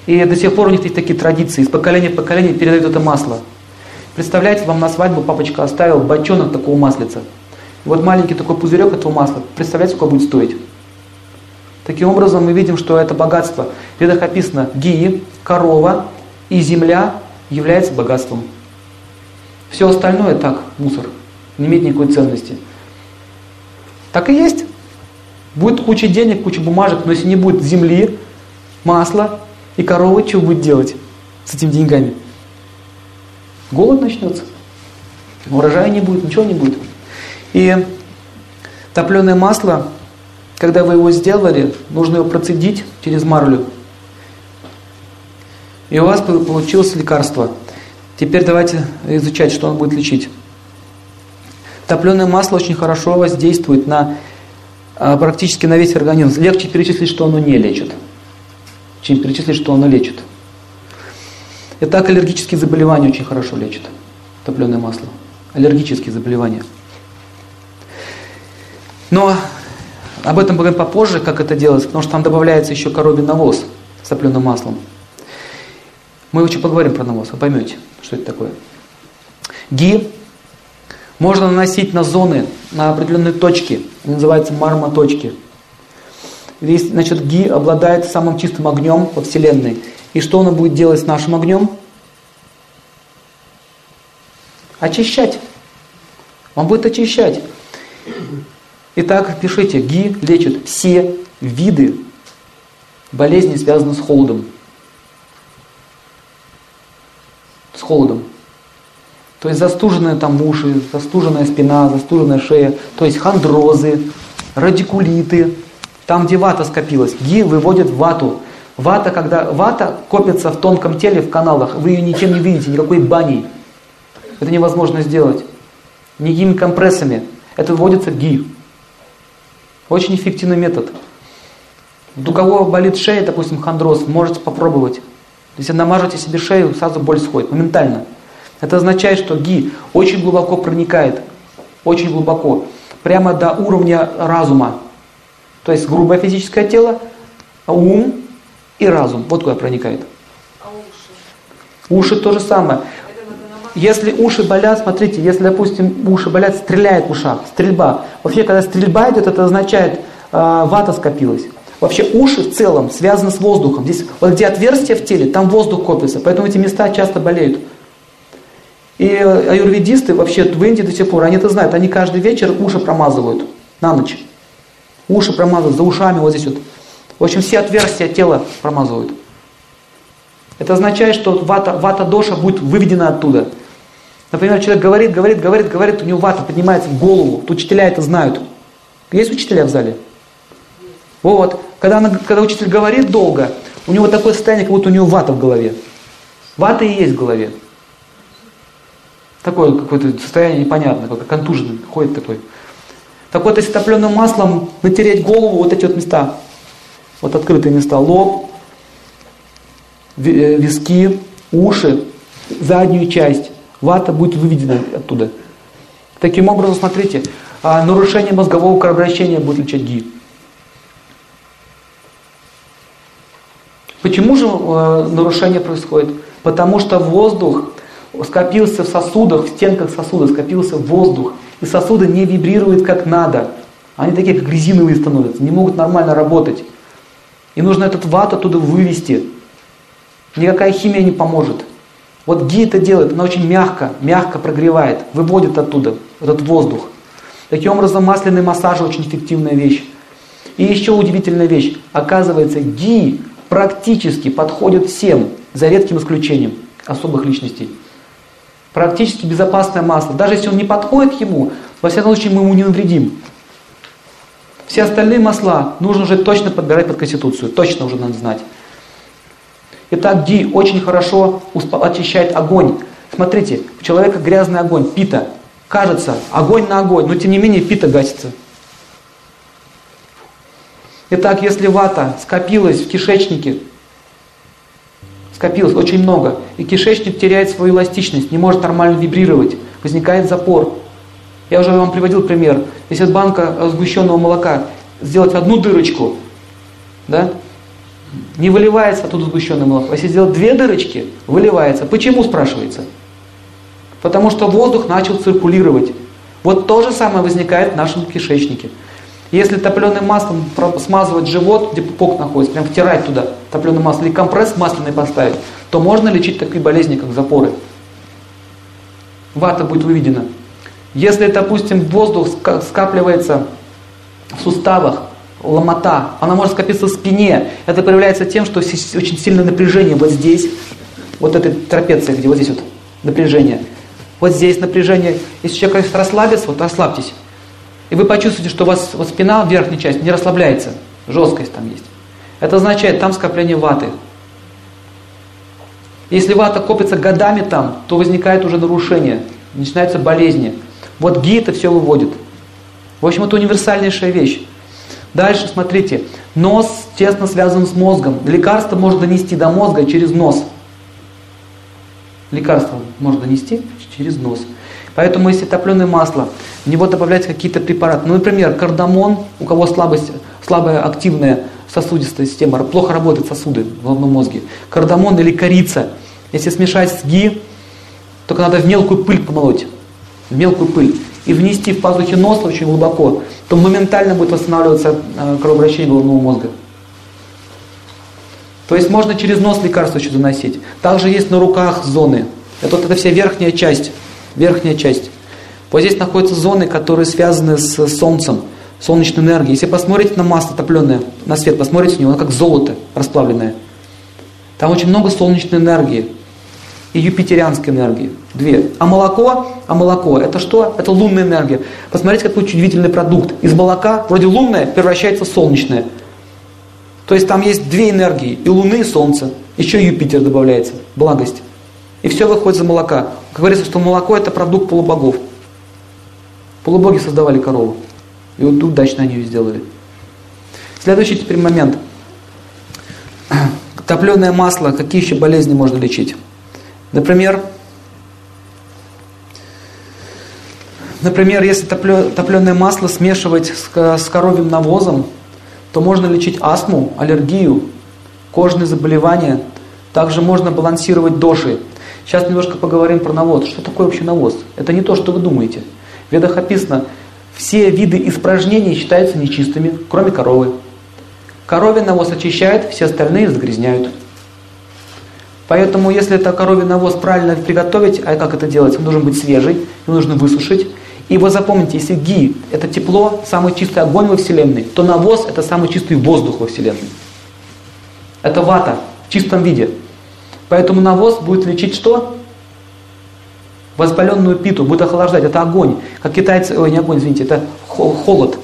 И до сих пор у них есть такие традиции. Из поколения в поколение передают это масло. Представляете, вам на свадьбу папочка оставил бочонок такого маслица. Вот маленький такой пузырек этого масла, представляете, сколько будет стоить? Таким образом, мы видим, что это богатство. В ведах описано, гии, корова и земля является богатством. Все остальное так, мусор, не имеет никакой ценности. Так и есть. Будет куча денег, куча бумажек, но если не будет земли, масла и коровы, что будет делать с этими деньгами? Голод начнется. Урожая не будет, ничего не будет. И топленое масло, когда вы его сделали, нужно его процедить через марлю. И у вас получилось лекарство. Теперь давайте изучать, что он будет лечить. Топленое масло очень хорошо воздействует на а, практически на весь организм. Легче перечислить, что оно не лечит, чем перечислить, что оно лечит. Итак, аллергические заболевания очень хорошо лечат. Топленое масло. Аллергические заболевания. Но об этом поговорим попозже, как это делается, потому что там добавляется еще коровий навоз с топленым маслом. Мы еще поговорим про навоз, вы поймете, что это такое. Ги можно наносить на зоны, на определенные точки, называется мармоточки. Весь, значит, ги обладает самым чистым огнем во Вселенной. И что он будет делать с нашим огнем? Очищать. Он будет очищать. Итак, пишите, ГИ лечит все виды болезней, связанных с холодом. С холодом. То есть застуженные там уши, застуженная спина, застуженная шея, то есть хондрозы, радикулиты, там, где вата скопилась. ГИ выводит вату. Вата, когда вата копится в тонком теле, в каналах, вы ее ничем не видите, никакой баней. Это невозможно сделать. Никакими компрессами. Это выводится ГИ. Очень эффективный метод. У кого болит шея, допустим, хондроз, можете попробовать. Если намажете себе шею, сразу боль сходит, моментально. Это означает, что ги очень глубоко проникает, очень глубоко, прямо до уровня разума. То есть грубое физическое тело, ум и разум. Вот куда проникает. А уши? Уши то же самое. Если уши болят, смотрите, если, допустим, уши болят, стреляет в ушах, стрельба. Вообще, когда стрельба идет, это означает, э, вата скопилась. Вообще уши в целом связаны с воздухом. Здесь, вот где отверстие в теле, там воздух копится, поэтому эти места часто болеют. И аюрведисты вообще в Индии до сих пор, они это знают, они каждый вечер уши промазывают на ночь. Уши промазывают, за ушами вот здесь вот. В общем, все отверстия тела промазывают. Это означает, что вата, вата доша будет выведена оттуда. Например, человек говорит, говорит, говорит, говорит, у него вата поднимается в голову. Учителя это знают. Есть учителя в зале? Вот. Когда, она, когда учитель говорит долго, у него такое состояние, как будто у него вата в голове. Вата и есть в голове. Такое какое-то состояние непонятное, как контуженный, ходит такой. Так вот, если топленым маслом натереть голову, вот эти вот места, вот открытые места, лоб, э, виски, уши, заднюю часть, вата будет выведена оттуда. Таким образом, смотрите, а, нарушение мозгового кровообращения будет лечить ГИ. Почему же э, нарушение происходит? Потому что воздух скопился в сосудах, в стенках сосуда скопился воздух, и сосуды не вибрируют как надо. Они такие, как резиновые становятся, не могут нормально работать. И нужно этот ват оттуда вывести. Никакая химия не поможет. Вот ги это делает, она очень мягко, мягко прогревает, выводит оттуда этот воздух. Таким образом, масляный массаж очень эффективная вещь. И еще удивительная вещь. Оказывается, ги практически подходит всем, за редким исключением особых личностей. Практически безопасное масло. Даже если он не подходит ему, во всяком случае мы ему не навредим. Все остальные масла нужно уже точно подбирать под конституцию. Точно уже надо знать. Итак, ди очень хорошо очищает огонь. Смотрите, у человека грязный огонь, пита. Кажется, огонь на огонь, но тем не менее пита гасится. Итак, если вата скопилась в кишечнике, скопилось очень много, и кишечник теряет свою эластичность, не может нормально вибрировать, возникает запор. Я уже вам приводил пример. Если банка сгущенного молока сделать одну дырочку, да, не выливается оттуда сгущенное молоко. Если сделать две дырочки, выливается. Почему, спрашивается? Потому что воздух начал циркулировать. Вот то же самое возникает в нашем кишечнике. Если топленым маслом смазывать живот, где пупок находится, прям втирать туда топленое масло или компресс масляный поставить, то можно лечить такие болезни, как запоры. Вата будет выведена. Если, допустим, воздух скапливается в суставах, ломота, она может скопиться в спине. Это проявляется тем, что очень сильное напряжение вот здесь, вот этой трапеции, где вот здесь вот напряжение. Вот здесь напряжение. Если человек расслабится, вот расслабьтесь. И вы почувствуете, что у вас вот спина, верхняя часть, не расслабляется. Жесткость там есть. Это означает, там скопление ваты. Если вата копится годами там, то возникает уже нарушение, начинаются болезни. Вот ги это все выводит. В общем, это универсальнейшая вещь. Дальше, смотрите, нос тесно связан с мозгом. Лекарство можно донести до мозга через нос. Лекарство можно донести через нос. Поэтому, если топленое масло, в него добавлять какие-то препараты. Ну, например, кардамон, у кого слабость, слабая активная сосудистая система, плохо работают сосуды в головном мозге. Кардамон или корица. Если смешать с ги, только надо в мелкую пыль помолоть. В мелкую пыль. И внести в пазухи носа очень глубоко, то моментально будет восстанавливаться э, кровообращение головного мозга. То есть можно через нос лекарство еще заносить. Также есть на руках зоны. Это вот эта вся верхняя часть верхняя часть. Вот здесь находятся зоны, которые связаны с Солнцем, солнечной энергией. Если посмотрите на масло топленое, на свет, посмотрите на него, оно как золото расплавленное. Там очень много солнечной энергии и юпитерианской энергии. Две. А молоко, а молоко, это что? Это лунная энергия. Посмотрите, какой удивительный продукт. Из молока, вроде лунное, превращается в солнечное. То есть там есть две энергии, и Луны, и Солнца. Еще Юпитер добавляется, благость. И все выходит за молока. Как говорится, что молоко это продукт полубогов. Полубоги создавали корову. И вот удачно они ее сделали. Следующий теперь момент. Топленое масло, какие еще болезни можно лечить? Например, например, если топленое масло смешивать с, коровьим навозом, то можно лечить астму, аллергию, кожные заболевания. Также можно балансировать доши, Сейчас немножко поговорим про навоз. Что такое вообще навоз? Это не то, что вы думаете. В ведах описано, все виды испражнений считаются нечистыми, кроме коровы. Коровий навоз очищает, все остальные загрязняют. Поэтому, если это коровий навоз правильно приготовить, а как это делать? Он должен быть свежий, его нужно высушить. И вы запомните, если ги – это тепло, самый чистый огонь во Вселенной, то навоз – это самый чистый воздух во Вселенной. Это вата в чистом виде. Поэтому навоз будет лечить что? Воспаленную питу, будет охлаждать. Это огонь. Как китайцы, ой, не огонь, извините, это холод.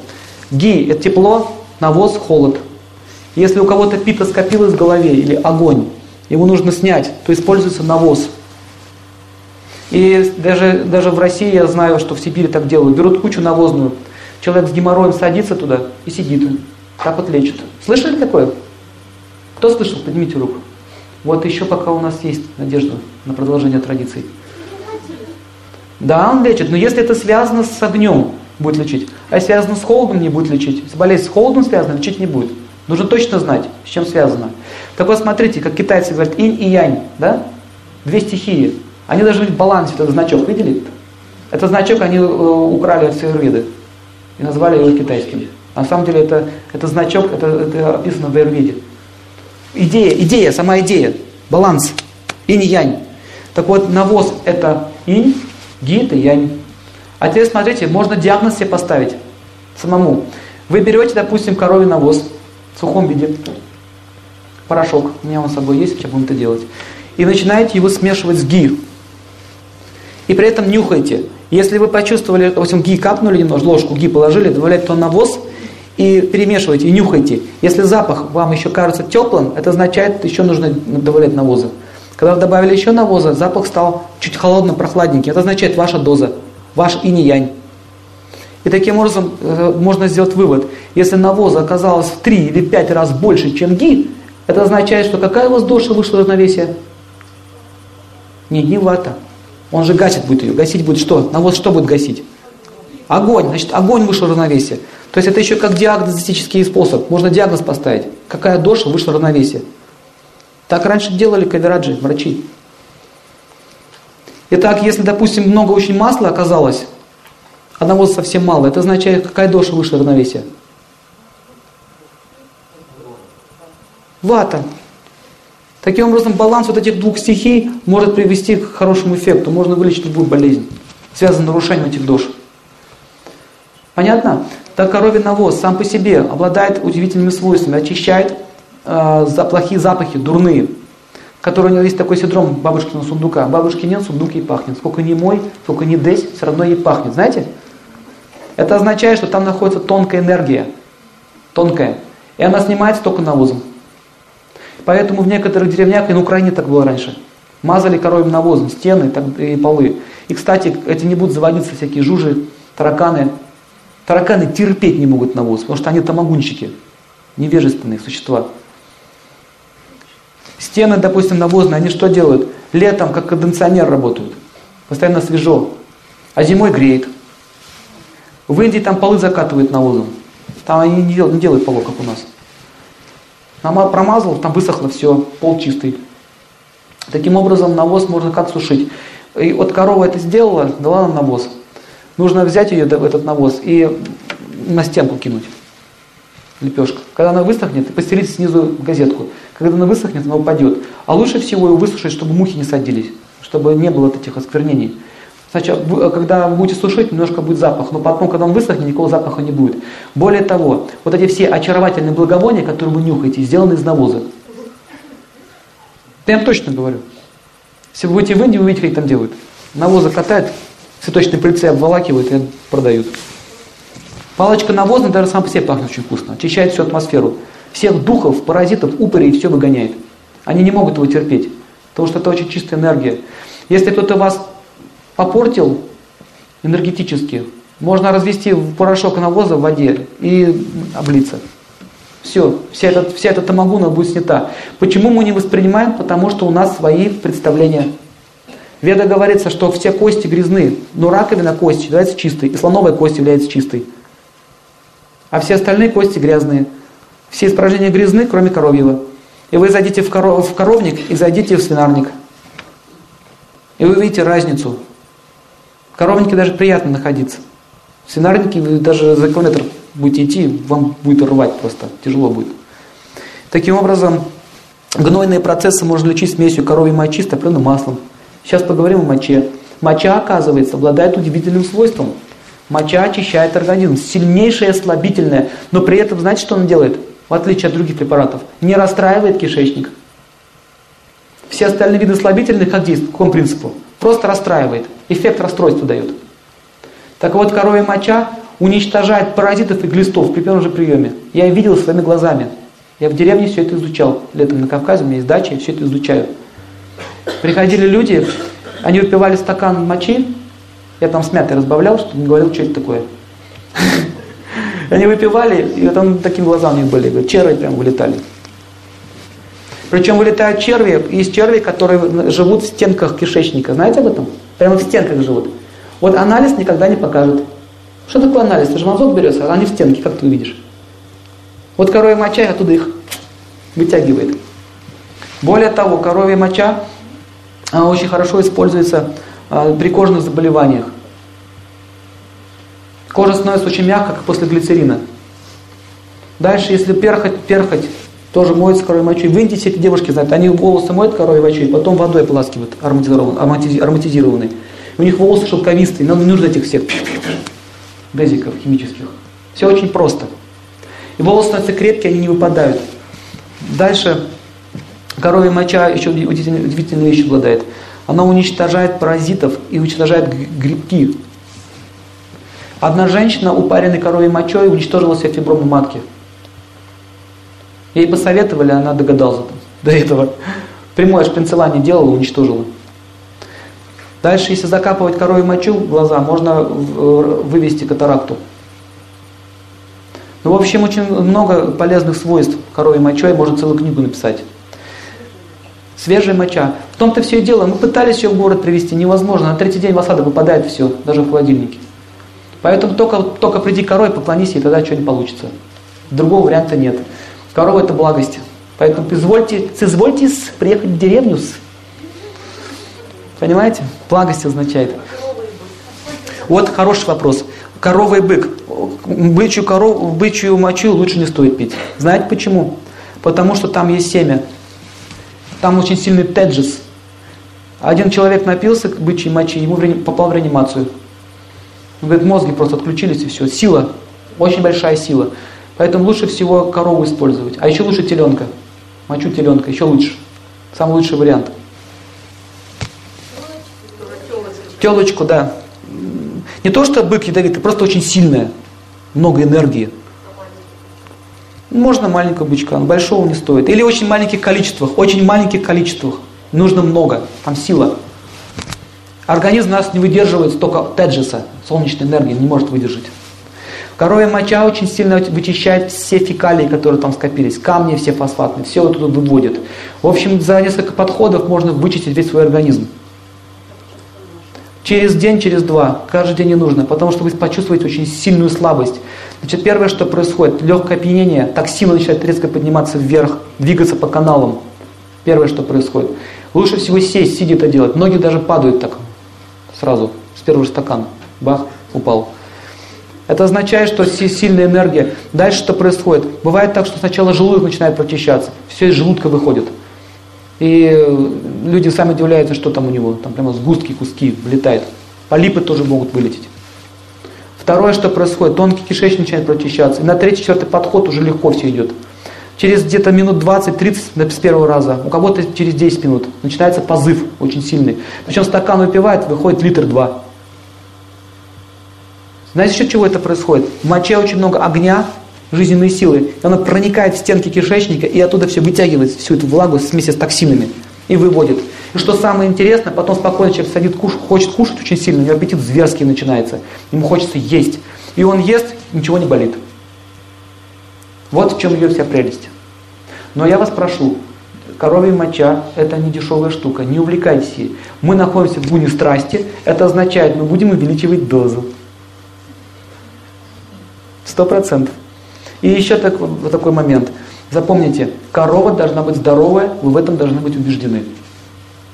Ги – это тепло, навоз – холод. Если у кого-то пита скопилось в голове или огонь, его нужно снять, то используется навоз. И даже, даже в России я знаю, что в Сибири так делают. Берут кучу навозную, человек с геморроем садится туда и сидит. Так вот лечат. Слышали такое? Кто слышал? Поднимите руку. Вот еще пока у нас есть надежда на продолжение традиций. Да, он лечит, но если это связано с огнем, будет лечить. А связано с холодом, не будет лечить. Если болезнь с холодом связана, лечить не будет. Нужно точно знать, с чем связано. Так вот смотрите, как китайцы говорят, инь и янь, да? Две стихии. Они должны быть в балансе, этот значок, видели? Этот значок они э, украли от Аюрведы и назвали его китайским. На самом деле это, это значок, это, это описано в Аюрведе. Идея, идея, сама идея, баланс, инь-янь. Так вот, навоз это инь, ги это янь. А теперь смотрите, можно диагноз себе поставить самому. Вы берете, допустим, коровий навоз сухом виде, порошок, у меня он с собой есть, сейчас будем это делать, и начинаете его смешивать с ги. И при этом нюхайте. Если вы почувствовали, допустим, ги капнули немножко, ложку ги положили, добавляйте туда навоз и перемешивайте, и нюхайте. Если запах вам еще кажется теплым, это означает, еще нужно добавлять навоза. Когда вы добавили еще навоза, запах стал чуть холодным, прохладненький. Это означает ваша доза, ваш инь-янь. И таким образом э, можно сделать вывод. Если навоза оказалось в 3 или 5 раз больше, чем ги, это означает, что какая у вас доша вышла равновесие? Не, не вата. Он же гасит будет ее. Гасить будет что? Навоз что будет гасить? Огонь. Значит, огонь вышел равновесие. То есть это еще как диагностический способ. Можно диагноз поставить. Какая доша вышла равновесие. Так раньше делали кавераджи, врачи. Итак, если, допустим, много очень масла оказалось, навоза совсем мало, это означает, какая доша вышла равновесие? Вата. Таким образом, баланс вот этих двух стихий может привести к хорошему эффекту. Можно вылечить любую болезнь, связанную с нарушением этих душ. Понятно? Так коровий навоз сам по себе обладает удивительными свойствами, очищает э, плохие запахи, дурные, которые у него есть такой синдром бабушкиного сундука. Бабушки нет, сундук ей пахнет. Сколько не мой, сколько не десь, все равно ей пахнет. Знаете? Это означает, что там находится тонкая энергия. Тонкая. И она снимается только навозом. Поэтому в некоторых деревнях, и на Украине так было раньше, мазали коровьим навозом стены и полы. И, кстати, эти не будут заводиться всякие жужи, тараканы. Тараканы терпеть не могут навоз, потому что они тамагунчики, невежественные существа. Стены, допустим, навозные, они что делают? Летом, как кондиционер работают. Постоянно свежо. А зимой греет. В Индии там полы закатывают навозом. Там они не делают, не делают полов, как у нас. Намаз промазал, там высохло все, пол чистый. Таким образом навоз можно как сушить. И вот корова это сделала, дала нам навоз. Нужно взять ее, этот навоз, и на стенку кинуть. Лепешка. Когда она высохнет, постелить снизу газетку. Когда она высохнет, она упадет. А лучше всего ее высушить, чтобы мухи не садились, чтобы не было этих осквернений. Значит, э, когда вы будете сушить, немножко будет запах, но потом, когда он высохнет, никакого запаха не будет. Более того, вот эти все очаровательные благовония, которые вы нюхаете, сделаны из навоза. Я вам точно говорю. Если вы будете в Индии, вы увидите, как там делают. Навоза катают, цветочные пыльцы обволакивают и продают. Палочка навозная даже сам по себе пахнет очень вкусно. Очищает всю атмосферу. Всех духов, паразитов, упырей все выгоняет. Они не могут его терпеть. Потому что это очень чистая энергия. Если кто-то вас попортил энергетически, можно развести порошок навоза в воде и облиться. Все, вся эта, вся эта тамагуна будет снята. Почему мы не воспринимаем? Потому что у нас свои представления. Веда говорится, что все кости грязны, но раковина кости является чистой, и слоновая кость является чистой. А все остальные кости грязные. Все испражнения грязны, кроме коровьего. И вы зайдите в, коров, в коровник и зайдите в свинарник. И вы увидите разницу в коровнике даже приятно находиться. В свинарнике вы даже за километр будете идти, вам будет рвать просто, тяжело будет. Таким образом, гнойные процессы можно лечить смесью коровьей мочи с топленым маслом. Сейчас поговорим о моче. Моча, оказывается, обладает удивительным свойством. Моча очищает организм, сильнейшее слабительное, но при этом, знаете, что он делает? В отличие от других препаратов, не расстраивает кишечник. Все остальные виды слабительных как действуют? По какому принципу? Просто расстраивает. Эффект расстройства дает. Так вот, коровья моча уничтожает паразитов и глистов при первом же приеме. Я видел своими глазами. Я в деревне все это изучал. Летом на Кавказе у меня есть дача, я все это изучаю. Приходили люди, они выпивали стакан мочи, я там с мятой разбавлял, чтобы не говорил, что это такое. Они выпивали, и он таким глазами у них были, черви прям вылетали. Причем вылетают черви, есть черви, которые живут в стенках кишечника. Знаете об этом? Прямо в стенках живут. Вот анализ никогда не покажет. Что такое анализ? Это же мазок берется, а они в стенке, как ты увидишь. Вот коровья моча оттуда их вытягивает. Более того, коровья моча очень хорошо используется а, при кожных заболеваниях. Кожа становится очень мягкой, как после глицерина. Дальше, если перхоть, перхоть тоже моется коровьей мочой. В Индии все эти девушки знают, они волосы моют коровьей мочой, потом водой ополаскивают ароматизированной. У них волосы шелковистые, нам не нужно этих всех дезиков химических. Все очень просто. И волосы становятся крепкие, они не выпадают. Дальше коровья моча еще удивительной, удивительной вещью обладает. Она уничтожает паразитов и уничтожает грибки. Одна женщина, упаренной коровьей мочой, уничтожила себе фибромы матки. Ей посоветовали, она догадалась до этого. Прямое шпринцевание делала, уничтожила. Дальше, если закапывать коровью мочу в глаза, можно вывести катаракту. Ну, в общем, очень много полезных свойств коровьей мочой, можно целую книгу написать. Свежая моча. В том-то все и дело. Мы пытались ее в город привезти, невозможно. На третий день в осадок выпадает все, даже в холодильнике. Поэтому только, только приди корой, поклонись, и тогда что-нибудь получится. Другого варианта нет. Корова это благость. Поэтому позвольте, соизвольте приехать в деревню. Понимаете? Благость означает. Вот хороший вопрос. Корова и бык. Бычью, корову, бычью мочу лучше не стоит пить. Знаете почему? Потому что там есть семя. Там очень сильный теджис. Один человек напился бычьей мочи, ему попал в реанимацию. Он говорит, мозги просто отключились и все. Сила, очень большая сила. Поэтому лучше всего корову использовать. А еще лучше теленка. Мочу теленка, еще лучше. Самый лучший вариант. Телочку, да. Не то, что бык ядовитый, просто очень сильная. Много энергии. Можно маленького бычка, но большого не стоит. Или очень маленьких количествах. Очень маленьких количествах. Нужно много. Там сила. Организм нас не выдерживает столько теджеса, солнечной энергии, не может выдержать. Коровья моча очень сильно вычищает все фекалии, которые там скопились, камни все фосфатные, все вот туда выводит. В общем, за несколько подходов можно вычистить весь свой организм. Через день, через два, каждый день не нужно, потому что вы почувствуете очень сильную слабость. Значит, первое, что происходит, легкое опьянение, токсины начинают резко подниматься вверх, двигаться по каналам. Первое, что происходит. Лучше всего сесть, сидя это делать. Многие даже падают так сразу, с первого стакана. Бах, упал. Это означает, что сильная энергия. Дальше что происходит? Бывает так, что сначала желудок начинает прочищаться, все из желудка выходит. И люди сами удивляются, что там у него, там прямо сгустки, куски влетают. Полипы тоже могут вылететь. Второе, что происходит, тонкий кишечник начинает прочищаться. И на третий, четвертый подход уже легко все идет. Через где-то минут 20-30 с первого раза, у кого-то через 10 минут, начинается позыв очень сильный. Причем стакан выпивает, выходит литр Знаете, что чего это происходит? В моче очень много огня, жизненной силы. И она проникает в стенки кишечника и оттуда все вытягивает, всю эту влагу вместе с токсинами и выводит. И что самое интересное, потом спокойно человек садит, кушать, хочет кушать очень сильно, у него аппетит зверский начинается. Ему хочется есть. И он ест, ничего не болит. Вот в чем ее вся прелесть. Но я вас прошу, коровья моча – это не дешевая штука, не увлекайтесь ей. Мы находимся в гуне страсти, это означает, мы будем увеличивать дозу. Сто процентов. И еще так, вот такой момент. Запомните, корова должна быть здоровая, вы в этом должны быть убеждены.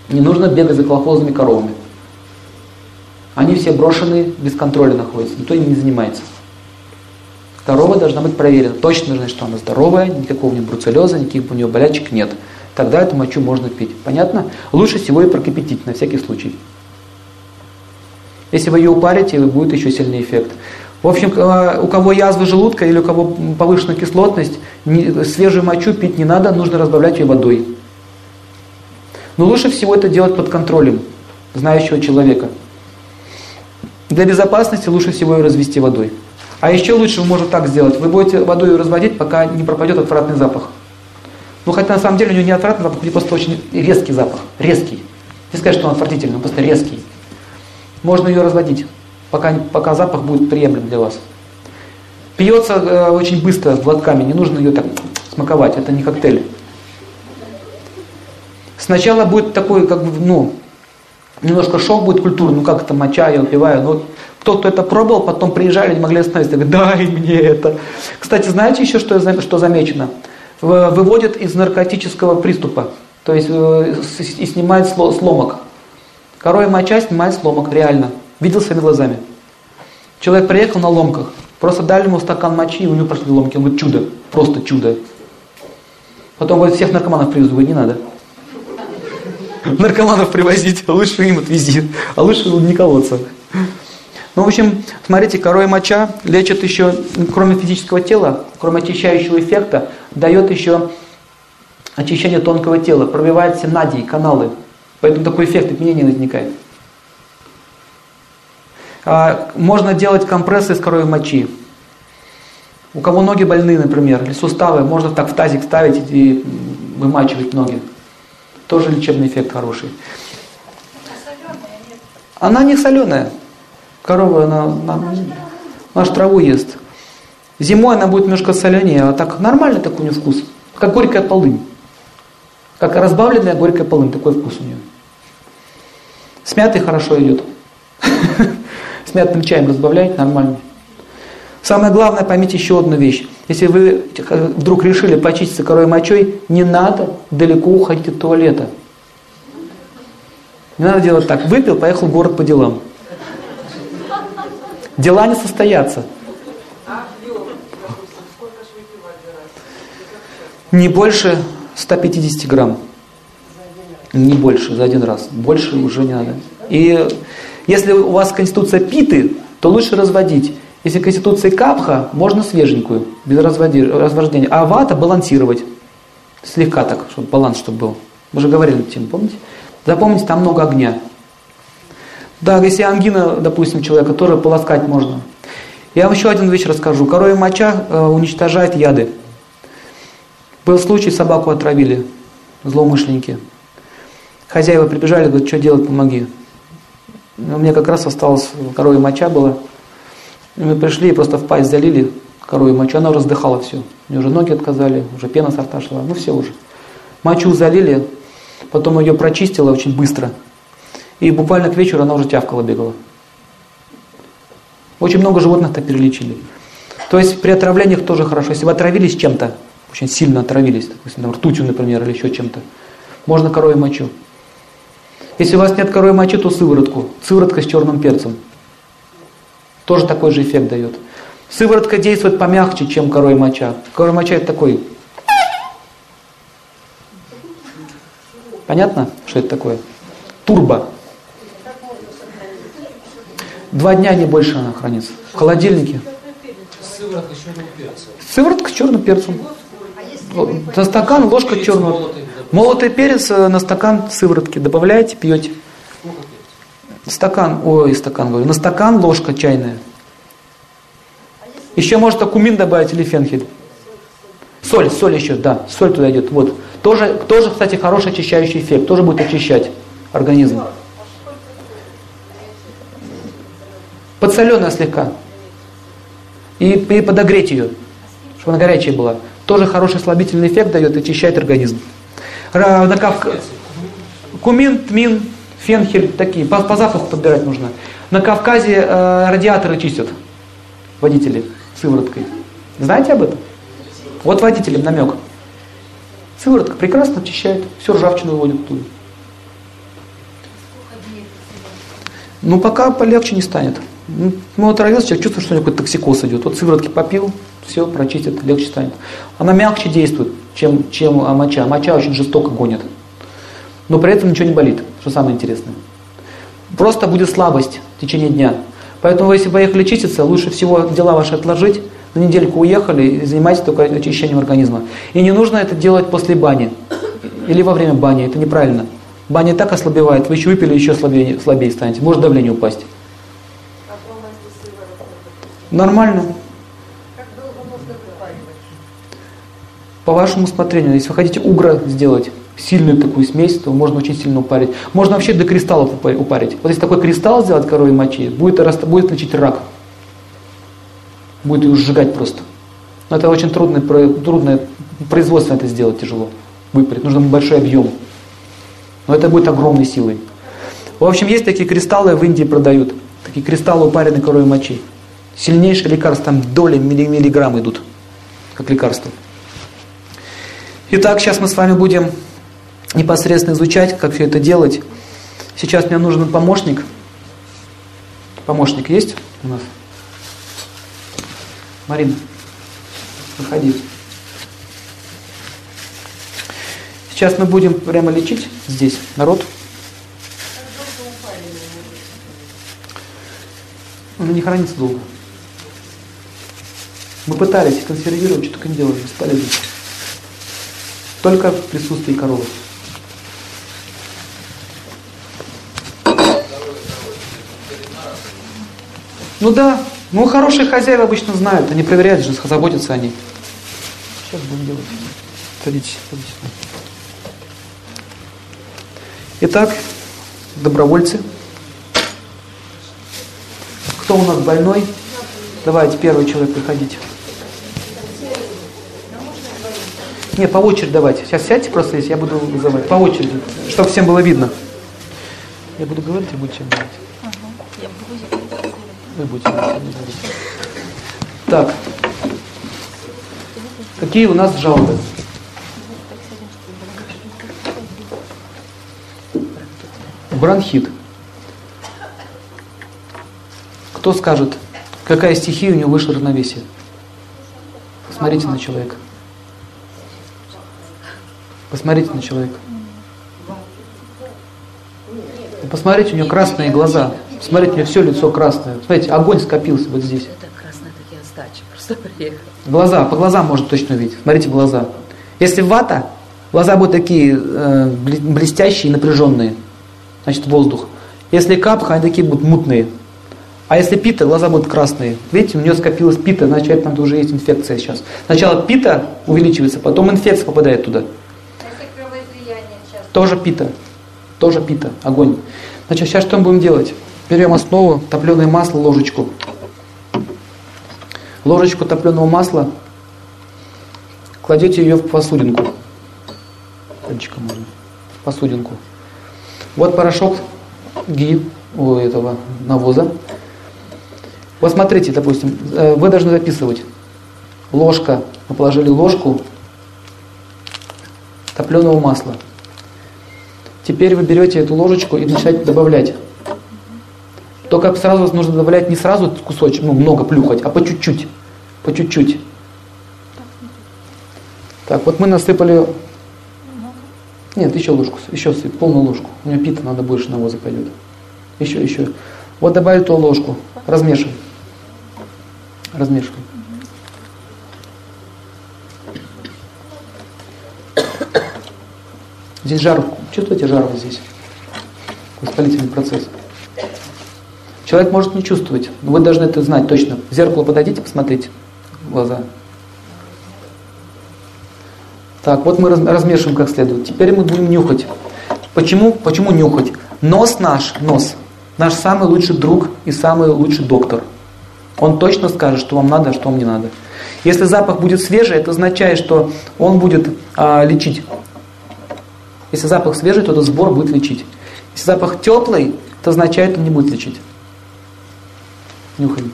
Не нужно бегать за колхозными коровами. Они все брошенные, без контроля находятся, никто им не занимается. Корова должна быть проверена. Точно должна, что она здоровая, никакого у нее бруцеллеза, никаких у нее болячек нет. Тогда эту мочу можно пить. Понятно? Лучше всего ее прокипятить, на всякий случай. Если вы ее упарите, будет еще сильный эффект. В общем, э, у кого язва желудка или у кого повышенная кислотность, свежую мочу пить не надо, нужно разбавлять ее водой. Но лучше всего это делать под контролем знающего человека. Для безопасности лучше всего ее развести водой. А еще лучше вы можете так сделать. Вы будете водой ее разводить, пока не пропадет отвратный запах. Ну, хотя на самом деле у него не отвратный запах, у него просто очень резкий запах. Резкий. Не сказать, что он отвратительный, он просто резкий. Можно ее разводить, пока, пока запах будет приемлем для вас. Пьется э, очень быстро, глотками, не нужно ее так смаковать, это не коктейль. Сначала будет такой, как бы, ну, немножко шок будет культурный, ну как это моча, я выпиваю. Но кто, кто это пробовал, потом приезжали, не могли остановиться, говорят, дай мне это. Кстати, знаете еще, что, что замечено? Выводят из наркотического приступа, то есть э, и снимает сломок. Корой моча снимает сломок, реально. Видел своими глазами. Человек приехал на ломках, просто дали ему стакан мочи, и у него прошли ломки. Он говорит, чудо, просто чудо. Потом говорит, всех наркоманов привезу, говорит, не надо наркоманов привозить, а лучше им отвези, а лучше не колоться. Ну, в общем, смотрите, корой моча лечит еще, кроме физического тела, кроме очищающего эффекта, дает еще очищение тонкого тела, пробивает все надии, каналы. Поэтому такой эффект изменения возникает. А, можно делать компрессы из коровьей мочи. У кого ноги больные, например, или суставы, можно так в тазик ставить и вымачивать ноги. Тоже лечебный эффект хороший. Она не соленая. Корова, она, она, она траву ест. Зимой она будет немножко соленее, а так нормальный такой у нее вкус. Как горькая полынь. Как разбавленная горькая полынь, такой вкус у нее. С мятой хорошо идет. С мятным чаем разбавляете, нормально. Самое главное, поймите еще одну вещь. Если вы вдруг решили почиститься корой мочой, не надо далеко уходить от туалета. Не надо делать так. Выпил, поехал в город по делам. Дела не состоятся. Не больше 150 грамм. Не больше за один раз. Больше уже не надо. И если у вас конституция питы, то лучше разводить. Если конституция капха, можно свеженькую, без развождения. А вата балансировать. Слегка так, чтобы баланс чтобы был. Мы же говорили эту тему, помните? Запомните, там много огня. Да, если ангина, допустим, человека, тоже полоскать можно. Я вам еще один вещь расскажу. Коровья моча э, уничтожает яды. Был случай, собаку отравили, злоумышленники. Хозяева прибежали, говорят, что делать, помоги. У меня как раз осталась коровья моча была. И мы пришли и просто в пасть залили коровью мочу, она раздыхала все. У нее уже ноги отказали, уже пена со рта шла, ну все уже. Мочу залили, потом ее прочистила очень быстро. И буквально к вечеру она уже тявкала, бегала. Очень много животных-то перелечили. То есть при отравлениях тоже хорошо. Если вы отравились чем-то, очень сильно отравились, допустим, ртутью, например, или еще чем-то, можно коровью мочу. Если у вас нет коровьей мочи, то сыворотку. Сыворотка с черным перцем. Тоже такой же эффект дает. Сыворотка действует помягче, чем корой моча. Корой моча это такой. Понятно, что это такое? Турбо. Два дня не больше она хранится. В холодильнике. Сыворотка с черным перцем. Сыворотка с черным перцем. На стакан ложка черного. Молотый перец э, на стакан сыворотки добавляете, пьете. Стакан, ой, стакан говорю, на стакан ложка чайная. Еще можно кумин добавить или фенхель. Соль, соль еще, да, соль туда идет. Вот. Тоже, тоже, кстати, хороший очищающий эффект, тоже будет очищать организм. Подсоленная слегка. И, и подогреть ее, чтобы она горячая была. Тоже хороший слабительный эффект дает очищает организм. На Кавка... Кумин, тмин, фенхель, такие, по, по запаху подбирать нужно. На Кавказе э, радиаторы чистят водители сывороткой. Знаете об этом? Вот водителям намек. Сыворотка прекрасно очищает, всю ржавчину выводит оттуда. Ну, пока полегче не станет. Ну, отравился человек, чувствует, что у него какой-то токсикоз идет. Вот сыворотки попил, все, прочистит, легче станет. Она мягче действует, чем, чем моча. Моча очень жестоко гонит но при этом ничего не болит, что самое интересное. Просто будет слабость в течение дня. Поэтому если поехали чиститься, лучше всего дела ваши отложить, на недельку уехали и занимайтесь только очищением организма. И не нужно это делать после бани или во время бани, это неправильно. Баня так ослабевает, вы еще выпили, еще слабее, слабее станете, может давление упасть. Нормально. По вашему усмотрению. Если вы хотите угра сделать, сильную такую смесь, то можно очень сильно упарить. Можно вообще до кристаллов упарить. Вот если такой кристалл сделать коровьей мочи, будет, будет лечить рак. Будет ее сжигать просто. Но это очень трудное, трудное производство это сделать тяжело. Выпарить. Нужно большой объем. Но это будет огромной силой. В общем, есть такие кристаллы, в Индии продают. Такие кристаллы упаренной коровьей мочи. Сильнейшее лекарство, там доли миллиграмм идут, как лекарство. Итак, сейчас мы с вами будем непосредственно изучать, как все это делать. Сейчас мне нужен помощник. Помощник есть у нас? Марина, выходи. Сейчас мы будем прямо лечить здесь народ. Он не хранится долго. Мы пытались консервировать, что только не делали, бесполезно. Только в присутствии коровы. Ну да, ну хорошие хозяева обычно знают, они проверяют же, заботятся они. Сейчас будем делать. Садитесь, садитесь. Итак, добровольцы. Кто у нас больной? Давайте, первый человек, приходите. Не, по очереди давайте. Сейчас сядьте просто здесь, я буду вызывать. По очереди, чтобы всем было видно. Я буду говорить, и будете говорить. Вы будете говорить. Так. Какие у нас жалобы? Бронхит. Кто скажет, какая стихия у него вышла равновесие? Посмотрите на человека. Посмотрите на человека. Посмотрите, у него красные глаза. Смотрите, у него все лицо красное. Смотрите, огонь скопился вот здесь. Это красная такие сдачи, просто приехал. Глаза, по глазам можно точно увидеть. Смотрите глаза. Если вата, глаза будут такие э, блестящие напряженные. Значит, воздух. Если капха, они такие будут мутные. А если пита, глаза будут красные. Видите, у нее скопилась пита, значит, там уже есть инфекция сейчас. Сначала пита увеличивается, потом инфекция попадает туда. Тоже пита. Тоже пита. Огонь. Значит, сейчас что мы будем делать? Берем основу, топленое масло, ложечку. Ложечку топленого масла, кладете ее в посудинку. Пальчиком можно. В посудинку. Вот порошок ги у этого навоза. Вот смотрите, допустим, э, вы должны записывать. Ложка, мы положили ложку топленого масла. Теперь вы берете эту ложечку и начинаете добавлять. Только сразу нужно добавлять не сразу кусочек, ну много плюхать, а по чуть-чуть. По чуть-чуть. Так, вот мы насыпали... Нет, еще ложку, еще сыпь, полную ложку. У меня пита надо больше навоза пойдет. Еще, еще. Вот добавили ту ложку, размешивай. Размешивай. Здесь жар, чувствуете жар здесь? Воспалительный процесс. Человек может не чувствовать, но вы должны это знать точно. В зеркало подойдите, посмотрите в глаза. Так, вот мы размешиваем как следует. Теперь мы будем нюхать. Почему, почему нюхать? Нос наш, нос, наш самый лучший друг и самый лучший доктор. Он точно скажет, что вам надо, а что вам не надо. Если запах будет свежий, это означает, что он будет а, лечить если запах свежий, то этот сбор будет лечить. Если запах теплый, это означает, он не будет лечить. Нюхаем.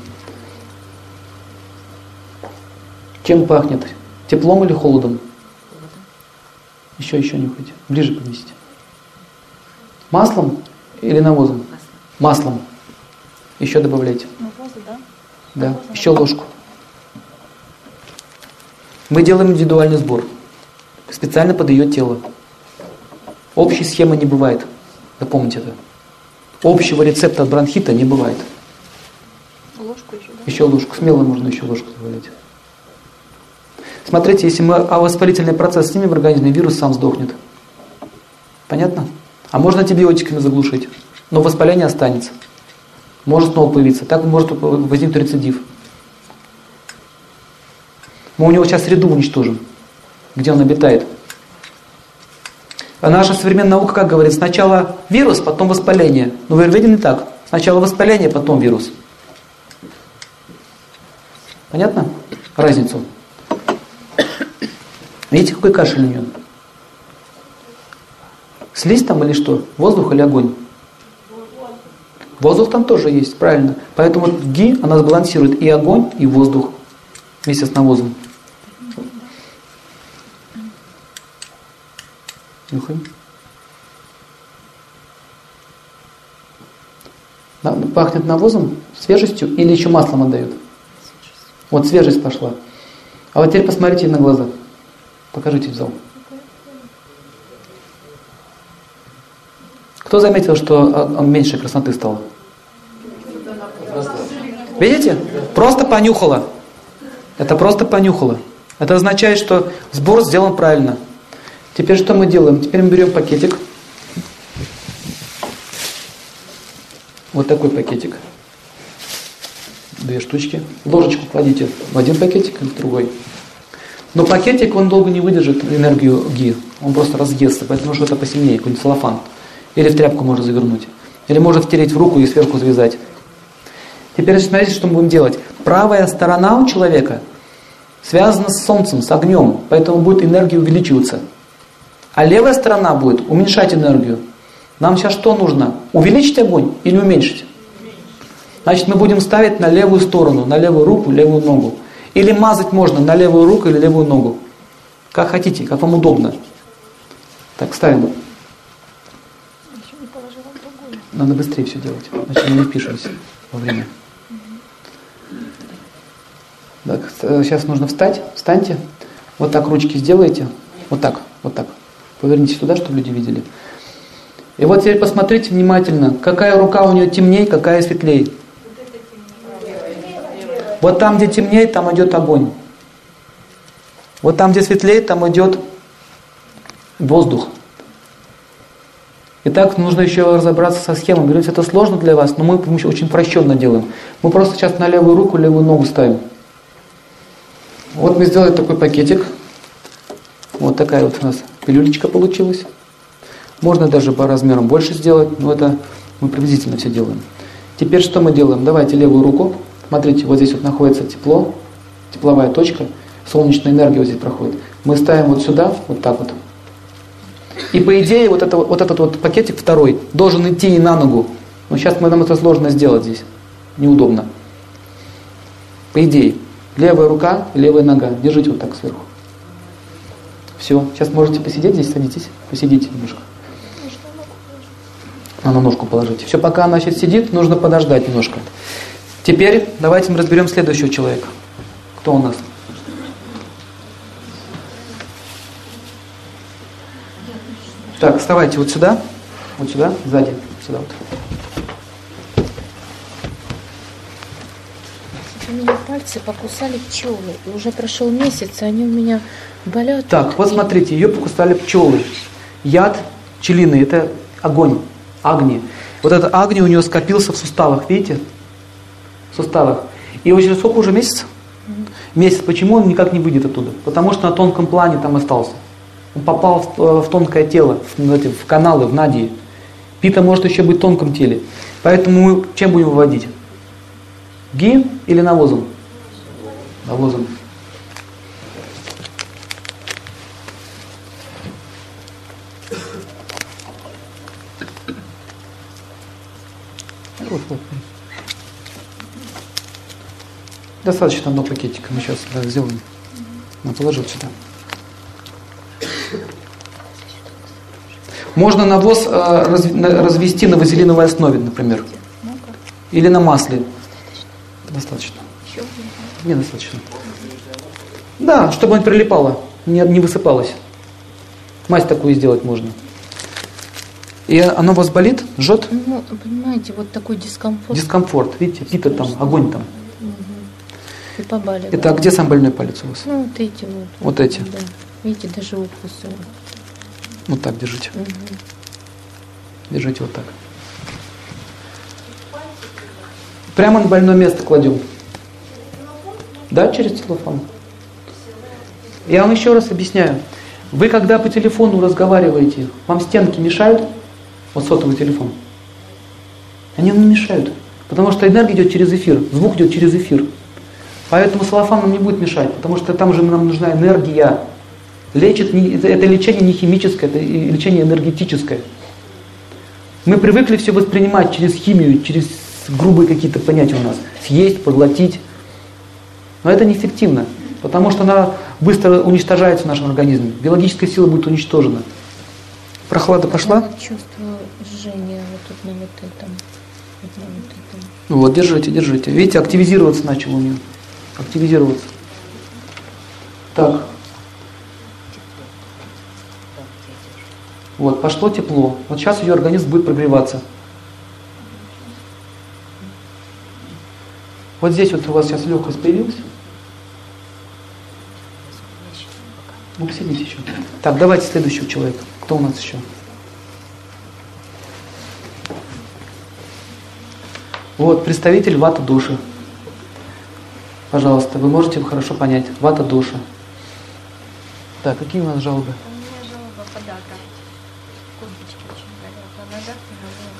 Чем пахнет? Теплом или холодом? Еще, еще нюхайте. Ближе поднесите. Маслом или навозом? Маслом. Еще добавляйте. Навоза, да? Да. Еще ложку. Мы делаем индивидуальный сбор. Специально под ее тело. Общей схемы не бывает. Запомните это. Общего рецепта от бронхита не бывает. Ложку еще, да? Еще ложку. Смело можно еще ложку добавлять. Смотрите, если мы а воспалительный процесс снимем в организме, вирус сам сдохнет. Понятно? А можно антибиотиками заглушить, но воспаление останется. Может снова появиться. Так может возникнуть рецидив. Мы у него сейчас среду уничтожим. где он обитает. А наша современная наука, как говорит, сначала вирус, потом воспаление. Но в Аюрведе не так. Сначала воспаление, потом вирус. Понятно? Разницу. Видите, какой кашель у нее? Слизь там или что? Воздух или огонь? Воздух там тоже есть, правильно. Поэтому ги, она сбалансирует и огонь, и воздух вместе с навозом. Нюхаем. Пахнет навозом, свежестью или еще маслом отдает? Вот свежесть пошла. А вот теперь посмотрите на глаза. Покажите в зал. Кто заметил, что он меньше красоты стал? Видите? Просто понюхала. Это просто понюхала. Это означает, что сбор сделан правильно. Теперь что мы делаем? Теперь мы берем пакетик. Вот такой пакетик. Две штучки. Ложечку кладите в один пакетик или в другой. Но пакетик, он долго не выдержит энергию ГИ. Он просто разъестся, поэтому что-то посильнее, какой-нибудь целлофан. Или в тряпку можно завернуть. Или можно втереть в руку и сверху завязать. Теперь смотрите, что мы будем делать. Правая сторона у человека связана с солнцем, с огнем, поэтому будет энергия увеличиваться. А левая сторона будет уменьшать энергию. Нам сейчас что нужно? Увеличить огонь или уменьшить? Значит, мы будем ставить на левую сторону, на левую руку, левую ногу. Или мазать можно на левую руку или левую ногу. Как хотите, как вам удобно. Так, ставим. Надо быстрее все делать, иначе мы не впишемся во время. Так, сейчас нужно встать. Встаньте. Вот так ручки сделайте. Вот так, вот так. Повернитесь туда, чтобы люди видели. И вот теперь посмотрите внимательно, какая рука у нее темнее, какая светлее. Вот там, где темнее, там идет огонь. Вот там, где светлее, там идет воздух. Итак, нужно еще разобраться со схемой. Говорите, это сложно для вас, но мы очень прощенно делаем. Мы просто сейчас на левую руку, левую ногу ставим. Вот мы сделали такой пакетик. Вот такая вот у нас пилюлечка получилась. Можно даже по размерам больше сделать, но это мы приблизительно все делаем. Теперь что мы делаем? Давайте левую руку. Смотрите, вот здесь вот находится тепло, тепловая точка, солнечная энергия вот здесь проходит. Мы ставим вот сюда, вот так вот. И по идее вот, это, вот этот вот пакетик второй должен идти и на ногу. Но сейчас мы, нам это сложно сделать здесь. Неудобно. По идее. Левая рука, левая нога. Держите вот так сверху. Все. Сейчас можете посидеть здесь, садитесь. Посидите немножко. А на ножку положите. Все, пока она сейчас сидит, нужно подождать немножко. Теперь давайте мы разберем следующего человека. Кто у нас? Так, вставайте вот сюда, вот сюда, сзади, сюда вот. У меня пальцы покусали пчелы. И уже прошел месяц, и они у меня болят. Так, вот смотрите, ее покусали пчелы. Яд пчелиный – это огонь, агни. Вот этот агни у нее скопился в суставах, видите? В суставах. И уже сколько уже месяц? Месяц. Почему он никак не выйдет оттуда? Потому что на тонком плане там остался. Он попал в, э, в тонкое тело, в, в каналы, в надии. Пита может еще быть в тонком теле. Поэтому мы чем будем выводить? Ги или навозом? Навозом. Достаточно одного пакетика. Мы сейчас да, сделаем. Он положил сюда. Можно навоз э, развести на вазелиновой основе, например. Или на масле. Достаточно. Недостаточно. Да, чтобы он прилипало, не, не высыпалось. Мазь такую сделать можно. И оно вас болит, жжет? Ну, понимаете, вот такой дискомфорт. Дискомфорт, видите, пита там, огонь там. И побаливает. Это а где самый больной палец у вас? Ну, вот эти вот. Вот эти. Да. Видите, даже укусы. Вот так держите. Угу. Держите вот так. Прямо на больное место кладем. Да, через телефон. Я вам еще раз объясняю. Вы когда по телефону разговариваете, вам стенки мешают? Вот сотовый телефон. Они вам не мешают. Потому что энергия идет через эфир, звук идет через эфир. Поэтому салафан нам не будет мешать, потому что там же нам нужна энергия. Лечит, не, это, это лечение не химическое, это лечение энергетическое. Мы привыкли все воспринимать через химию, через грубые какие-то понятия у нас. Съесть, поглотить. Но это неэффективно, потому что она быстро уничтожается в нашем организме. Биологическая сила будет уничтожена. Прохлада пошла? Я чувствую жжение вот тут на вот этом. Вот на вот этом. Вот, держите, держите. Видите, активизироваться начал у нее. Активизироваться. Так. Вот, пошло тепло. Вот сейчас ее организм будет прогреваться. Вот здесь вот у вас сейчас легкость появилась. Ну, посидите еще. Так, давайте следующего человека. Кто у нас еще? Вот, представитель вата души. Пожалуйста, вы можете хорошо понять. Вата душа. Так, какие у нас жалобы? У меня жалоба подата. Косточки очень болят. На ногах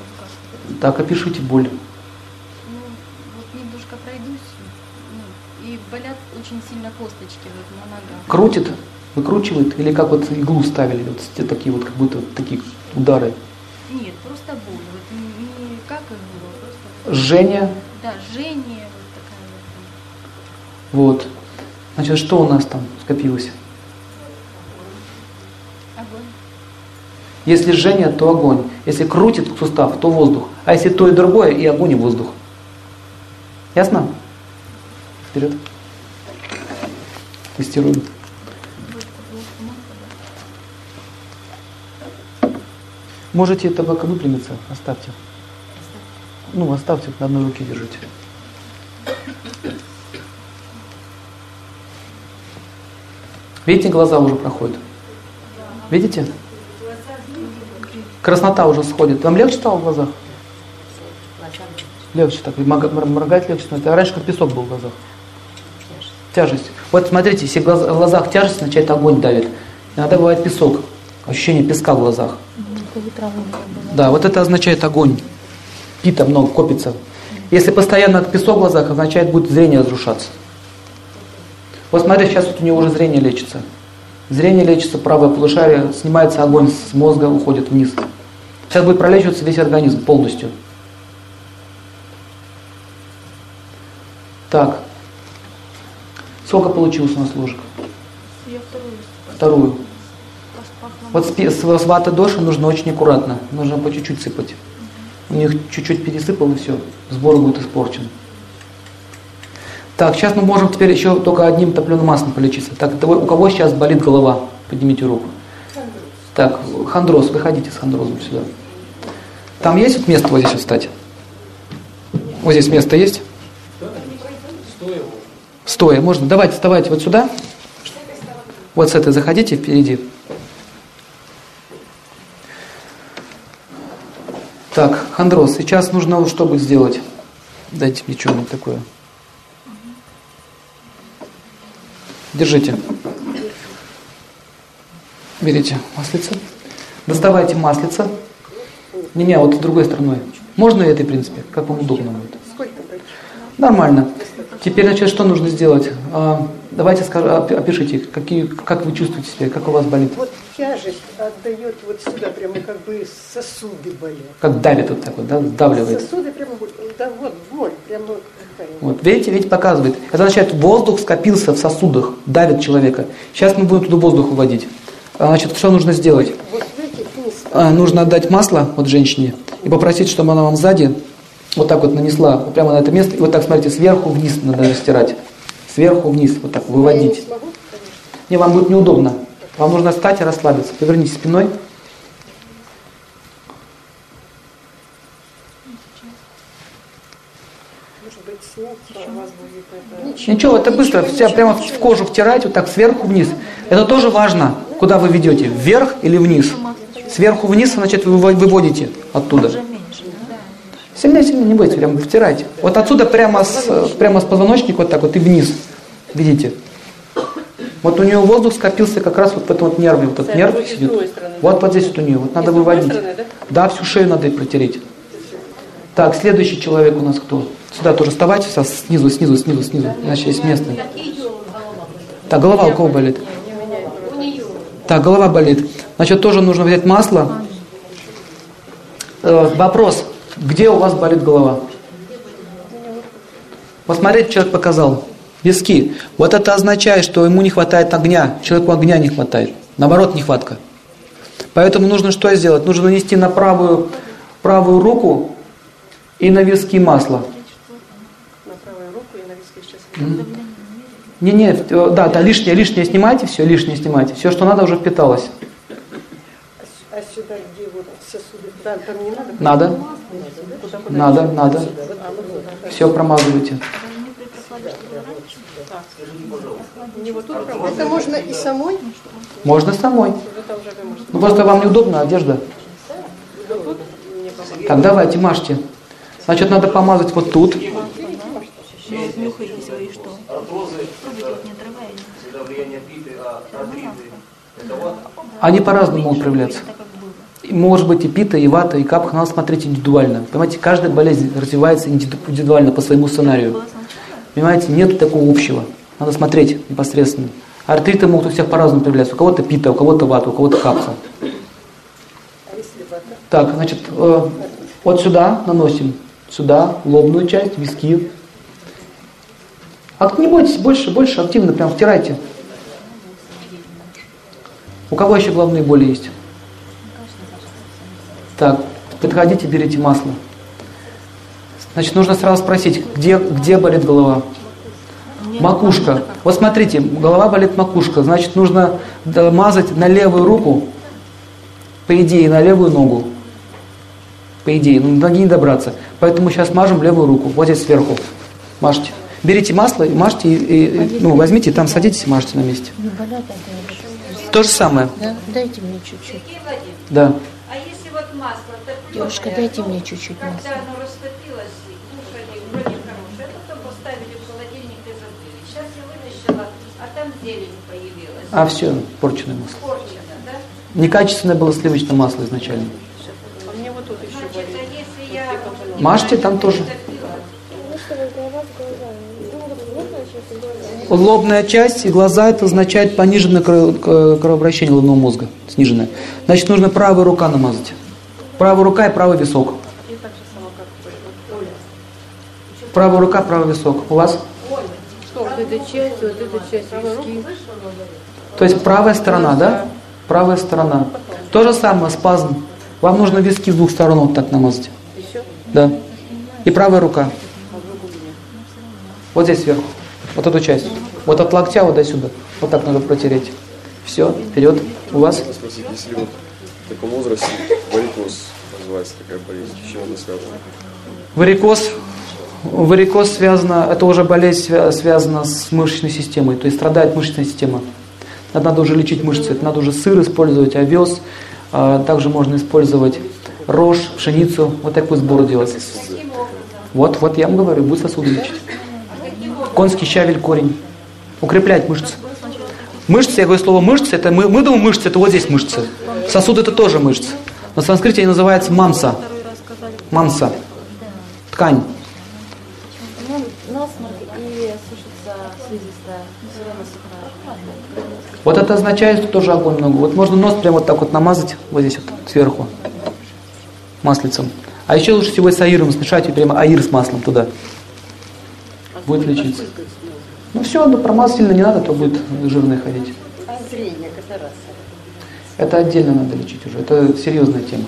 руках. Так, опишите боль. Очень сильно косточки вот на ногах. Крутит, выкручивает, или как вот иглу ставили, вот те такие вот, как будто такие удары. Нет, просто боль. Вот не, как их было, просто... Жжение, Да, жжение вот такая вот. вот. Значит, что у нас там скопилось? Огонь. Если жжение, то огонь. Если крутит сустав, то воздух. А если то и другое, и огонь, и воздух. Ясно? Вперед. Тестируем. Можете пока выпрямиться, оставьте. Ну, оставьте, на одной руке держите. Видите, глаза уже проходят? Видите? Краснота уже сходит. Вам легче стало в глазах? Легче так. морга- мор- Моргать легче. А раньше как песок был в глазах. Тяжесть. Вот смотрите, если в глаз- в глазах тяжесть, значит огонь давит. Иногда бывает песок. Ощущение песка в глазах. Да, вот это означает огонь. Пита много копится. Если постоянно песок в глазах, означает будет зрение разрушаться. Вот смотри, сейчас вот у него уже зрение лечится. Зрение лечится, правое полушарие, снимается огонь с мозга, уходит вниз. Сейчас будет пролечиваться весь организм полностью. Так. Сколько получилось у нас ложек? Я вторую Вторую. Вот с, с, с ваты доши нужно очень аккуратно. Нужно по чуть-чуть сыпать. У них чуть-чуть пересыпал и все. Сбор будет испорчен. Так, сейчас мы можем теперь еще только одним топленым маслом полечиться. Так, у кого сейчас болит голова? Поднимите руку. Так, хондроз, выходите с хондрозом сюда. Там есть вот место вот здесь вот встать? Вот здесь место есть? Стоя, можно. Давайте, вставайте вот сюда. Вот с этой заходите впереди. Так, хондроз, сейчас нужно что будет сделать? Дайте мне что-нибудь такое. Держите. Берите маслица. Доставайте маслица. Не-не, вот с другой стороной. Можно и этой, в принципе, как вам удобно будет. Нормально. Теперь, значит, что нужно сделать? А, давайте опишите, какие, как вы чувствуете себя, как у вас болит. Вот тяжесть отдает вот сюда, прямо как бы сосуды болят. Как давит вот так вот, да, сдавливает. Сосуды прямо, вот, да вот, боль, прямо такая. Вот, видите, видите, показывает. Это означает, воздух скопился в сосудах, давит человека. Сейчас мы будем туда воздух выводить. А, Значит, что нужно сделать? Вот вниз. А, нужно отдать масло вот женщине и попросить, чтобы она вам сзади вот так вот нанесла прямо на это место. И вот так, смотрите, сверху вниз надо растирать. Сверху вниз, вот так Я не выводить. смогу. Не, вам будет неудобно. Вам нужно встать и расслабиться. Повернитесь спиной. Может быть, снять а у вас будет это. Ничего, это быстро. Вся прямо в кожу втирать, вот так сверху вниз. Это тоже важно, куда вы ведете, вверх или вниз. Сверху вниз, значит, вы вы- выводите оттуда. Сильнее, сильнее, не бойтесь, прямо втирайте. Вот отсюда прямо с, прямо с позвоночника вот так вот и вниз. Видите? Вот у нее воздух скопился как раз вот в этом вот нерве. Вот этот нерв сидит. Вот, вот здесь вот у нее. Вот надо выводить. да? Всю шею надо и протереть. Так, следующий человек у нас кто? Сюда тоже вставайте, со- снизу, снизу, снизу, снизу. Иначе есть место. Так, голова у кого болит? Так, голова болит. Значит, тоже нужно взять масло. Э, вопрос, где у вас болит голова? Посмотрите, человек показал. Виски. Вот это означает, что ему не хватает огня. Человеку огня не хватает. Наоборот, нехватка. Поэтому нужно что сделать? Нужно нанести на правую, правую руку и на виски масло. На правую руку и на виски сейчас. Не, не, э, да, да, лишнее, лишнее снимайте, все, лишнее снимайте. Все, что надо, уже впиталось. А сюда вот сосуды? Да, там не надо? Надо, Куда, куда? надо, а. Все промазывайте. Это можно и самой? Можно самой. Ну просто вам неудобно одежда. Так, давайте, мажьте. Значит, надо помазать вот тут. Они по-разному могут проявляться. Может быть и пита, и вата, и капха, надо смотреть индивидуально. Понимаете, каждая болезнь развивается индивидуально по своему сценарию. Понимаете, нет такого общего. Надо смотреть непосредственно. Артриты могут у всех по-разному проявляться. У кого-то пита, у кого-то вата, у кого-то капха. Так, значит, э, вот сюда наносим. Сюда, лобную часть, виски. А не бойтесь, больше, больше активно прям втирайте. У кого еще головные боли есть? Так, подходите, берите масло. Значит, нужно сразу спросить, где, где болит голова? Макушка. Вот смотрите, голова болит макушка, значит, нужно мазать на левую руку, по идее, на левую ногу. По идее, ну, до ноги не добраться. Поэтому сейчас мажем левую руку, вот здесь сверху. Мажьте. Берите масло и мажьте, и, и- ну, возьмите, там садитесь и мажьте на месте. То же самое, Да? Дайте мне чуть-чуть. да. Масло Девушка, дайте мне чуть-чуть масла. когда оно растопилось, кушали, вроде хорошее, а потом поставили в холодильник и забыли. Сейчас я вытащила, а там зелень появилась. А все, порченое масло. Порчено, да? Некачественное было сливочное масло изначально. А мне вот тут еще Значит, а болит. если я... Мажьте там тоже. топила, Лобная часть и глаза это означает пониженное кровообращение головного мозга, сниженное. Значит, нужно правая рука намазать. Правая рука и правый висок. Правая рука, правый висок. У вас? Что, вот эта часть, вот эта часть виски. То есть правая сторона, да? Правая сторона. То же самое, спазм. Вам нужно виски с двух сторон вот так намазать. Да. И правая рука. Вот здесь сверху. Вот эту часть. Вот от локтя вот до сюда. Вот так надо протереть. Все, вперед. У вас? Спросить, если вот в таком возрасте называется такая болезнь, с чем она связана? Варикоз. Варикоз связано, это уже болезнь свя- связана с мышечной системой, то есть страдает мышечная система. Это надо уже лечить мышцы, это надо уже сыр использовать, овес, а, также можно использовать рожь, пшеницу, вот такой сбор делать. Вот, вот я вам говорю, будет сосуды лечить. Конский щавель, корень. Укреплять мышцы. Мышцы, я говорю слово мышцы, это мы, мы думаем мышцы, это вот здесь мышцы. Сосуд это тоже мышцы. На санскрите они называются мамса. Мамса. Ткань. Вот это означает, что тоже огонь много. Вот можно нос прямо вот так вот намазать, вот здесь вот сверху, маслицем. А еще лучше всего с аиром смешать и прямо аир с маслом туда. Будет лечиться. Ну все, ну промазать сильно не надо, то будет жирный ходить. Зрение, катаракта. Это отдельно надо лечить уже. Это серьезная тема.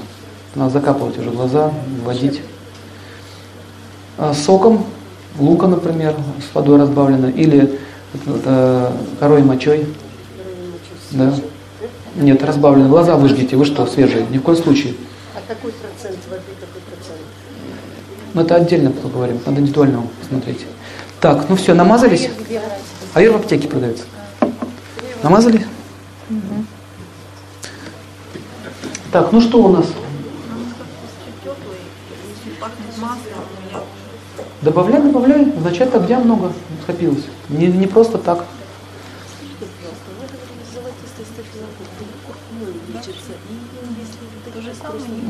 Надо закапывать уже глаза, вводить. А, Соком, лука, например, с водой разбавлено, или э, корой мочой. Да. Нет, разбавлено. Глаза выжгите. Вы что, свежие? Ни в коем случае. А какой процент воды, какой процент? Но это отдельно поговорим. Надо индивидуально посмотреть. Так, ну все, намазались? Аир в аптеке продается. Намазали? Так, ну что у нас? Добавляй, добавляй. Означает, огня много скопилось. Не, не просто так.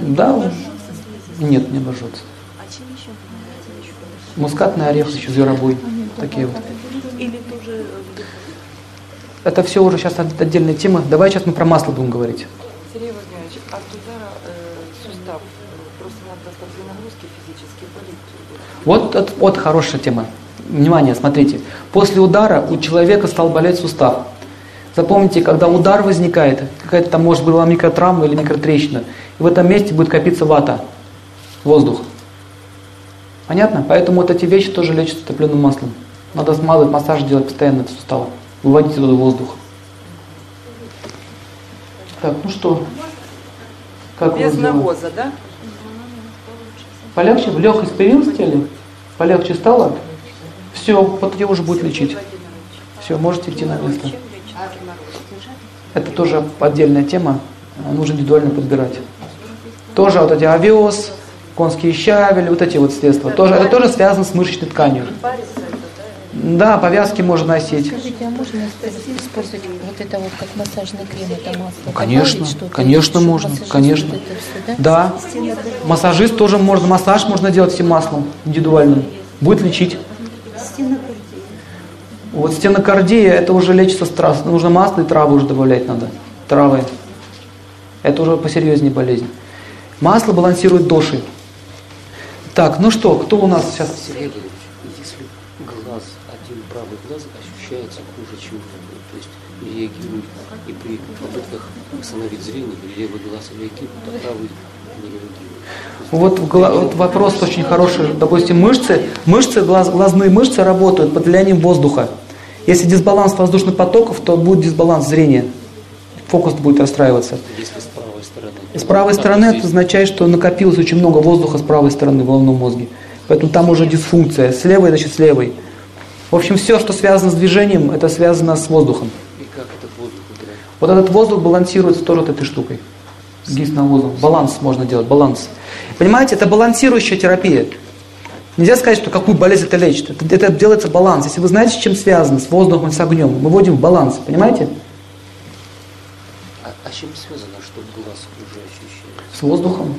Да. Нет, не обожжется. Мускатный орех еще зверобой. Такие вот. Это все уже сейчас отдельная тема. Давай сейчас мы про масло будем говорить. Вот, вот, вот хорошая тема. Внимание, смотрите. После удара у человека стал болеть сустав. Запомните, когда удар возникает, какая-то там может была микротравма или микротрещина, и в этом месте будет копиться вата, воздух. Понятно? Поэтому вот эти вещи тоже лечатся топленым маслом. Надо смазывать, массаж делать постоянно от сустава. Выводить туда воздух. Так, ну что? Как Без навоза, да? Полегче? Легкость появилась в теле? Полегче стало? Все, вот ее уже будет лечить. Все, можете идти на место. Это тоже отдельная тема, нужно индивидуально подбирать. Тоже вот эти овес, конские щавели, вот эти вот средства. Тоже, это тоже связано с мышечной тканью. Да, повязки можно носить. Скажите, а можно использовать вот это вот как массажный крем, это масло? Ну, конечно, Добавить что-то? конечно можно, конечно. вот это всё, да? Да, массажист тоже можно, массаж можно делать этим маслом индивидуальным. Будет лечить. Вот стенокардия, это уже лечится страс. Нужно масло и травы уже добавлять надо. Травы. Это уже посерьезнее болезнь. Масло балансирует доши. Так, ну что, кто у нас сейчас? Сергей Владимирович, если глаз, один правый глаз ощущается хуже, чем левый, то есть реагирует и при попытках восстановить зрение, левый глаз реагирует, а правый не реагирует. Вот, в гла- вот вопрос очень хороший. Допустим, мышцы, мышцы глаз, глазные мышцы работают под влиянием воздуха. Если дисбаланс воздушных потоков, то будет дисбаланс зрения. Фокус будет расстраиваться. Если с правой стороны. С правой то стороны это означает, что накопилось очень много воздуха с правой стороны в головном мозге. Поэтому там уже дисфункция. С левой, значит, с левой. В общем, все, что связано с движением, это связано с воздухом. И как этот воздух убирать? Вот этот воздух балансируется тоже вот этой штукой. Гиснавозом. Баланс можно делать, баланс. Понимаете, это балансирующая терапия. Нельзя сказать, что какую болезнь это лечит. Это, это делается баланс. Если вы знаете, с чем связано, с воздухом, с огнем, мы вводим в баланс, понимаете? А, а чем связано, что глаз хуже ощущается? С воздухом.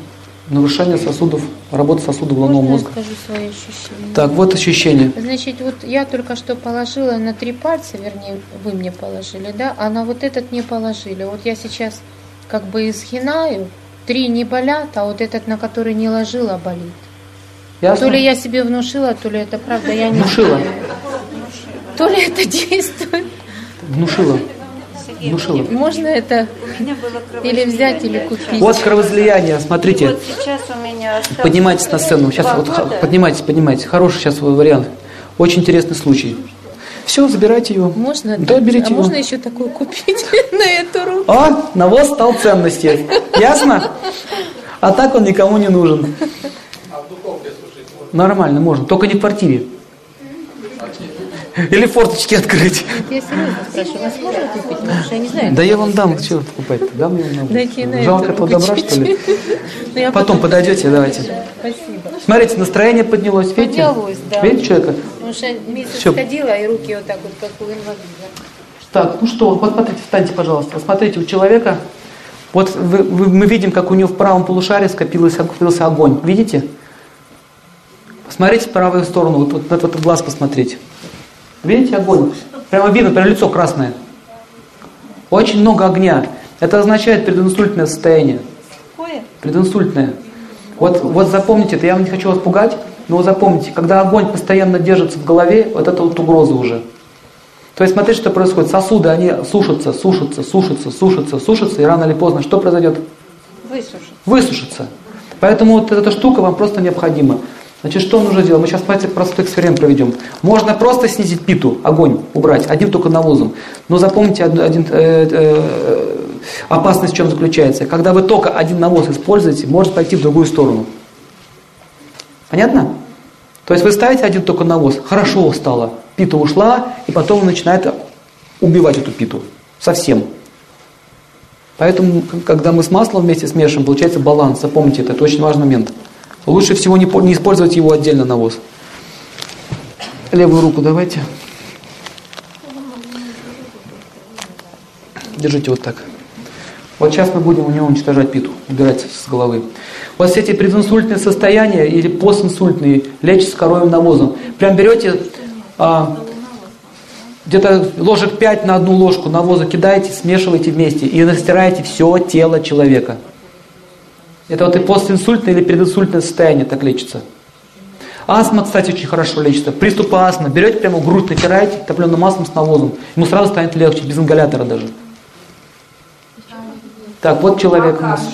Нарушение сосудов, работа сосудов головного Можно я мозга. скажу свои ощущения? Так, вот ощущение. Значит, вот я только что положила на три пальца, вернее, вы мне положили, да, а на вот этот не положили. Вот я сейчас как бы изгинаю, три не болят, а вот этот, на который не ложила, болит. Ясно? То ли я себе внушила, то ли это правда, я не Внушила. То ли это действует. Внушила. Внушила. Можно это или взять, или купить. Вот кровоизлияние, смотрите. Вот сейчас у меня осталось Поднимайтесь на сцену. Сейчас вот года. поднимайтесь, поднимайтесь. Хороший сейчас вариант. Очень интересный случай. Все, забирайте его. Можно? Да, берите а его. можно еще такую купить на эту руку? О, навоз стал ценностью. Ясно? А так он никому не нужен. Нормально, можно. Только не в квартире. Или форточки открыть. Я серьезно спрашиваю, вас можно купить? Потому что я не знаю. Да я вам дам, что вы покупать Дам я вам. Дайте на Жалко этого добра, что ли? Ну, Потом подойдете, давайте. Спасибо. Смотрите, настроение поднялось, видите? Поднялось, да. Видите человека? Потому что месяц ходила, и руки вот так вот, как у инвалида. Так, ну что, вот смотрите, встаньте, пожалуйста. Смотрите, у человека, вот вы- вы- мы видим, как у него в правом полушарии скопилось, скопился огонь. Видите? Посмотрите в правую сторону, вот, вот, этот глаз посмотрите. Видите огонь? Прямо видно, прямо лицо красное. Очень много огня. Это означает прединсультное состояние. Прединсультное. Вот, вот запомните это, я вам не хочу вас пугать, но вот запомните, когда огонь постоянно держится в голове, вот это вот угроза уже. То есть смотрите, что происходит. Сосуды, они сушатся, сушатся, сушатся, сушатся, сушатся, и рано или поздно что произойдет? Высушить. Высушится. Поэтому вот эта штука вам просто необходима. Значит, что нужно делать? Мы сейчас, смотрите, простой эксперимент проведем. Можно просто снизить питу, огонь убрать, одним только навозом. Но запомните один, один, э, э, опасность в чем заключается. Когда вы только один навоз используете, может пойти в другую сторону. Понятно? То есть вы ставите один только навоз, хорошо стало, пита ушла, и потом он начинает убивать эту питу. Совсем. Поэтому, когда мы с маслом вместе смешиваем, получается баланс. Запомните это, это очень важный момент. Лучше всего не, не использовать его отдельно навоз. Левую руку давайте. Держите вот так. Вот сейчас мы будем у него уничтожать питу, убирать с головы. Вот все эти прединсультные состояния или постинсультные лечатся коровьим навозом. Прям берете а, где-то ложек 5 на одну ложку навоза кидаете, смешиваете вместе и растираете все тело человека. Это вот и постинсультное или прединсультное состояние так лечится. Астма, кстати, очень хорошо лечится. Приступы астмы. Берете прямо грудь, натираете топленым маслом с навозом. Ему сразу станет легче, без ингалятора даже. Так, вот человек у нас.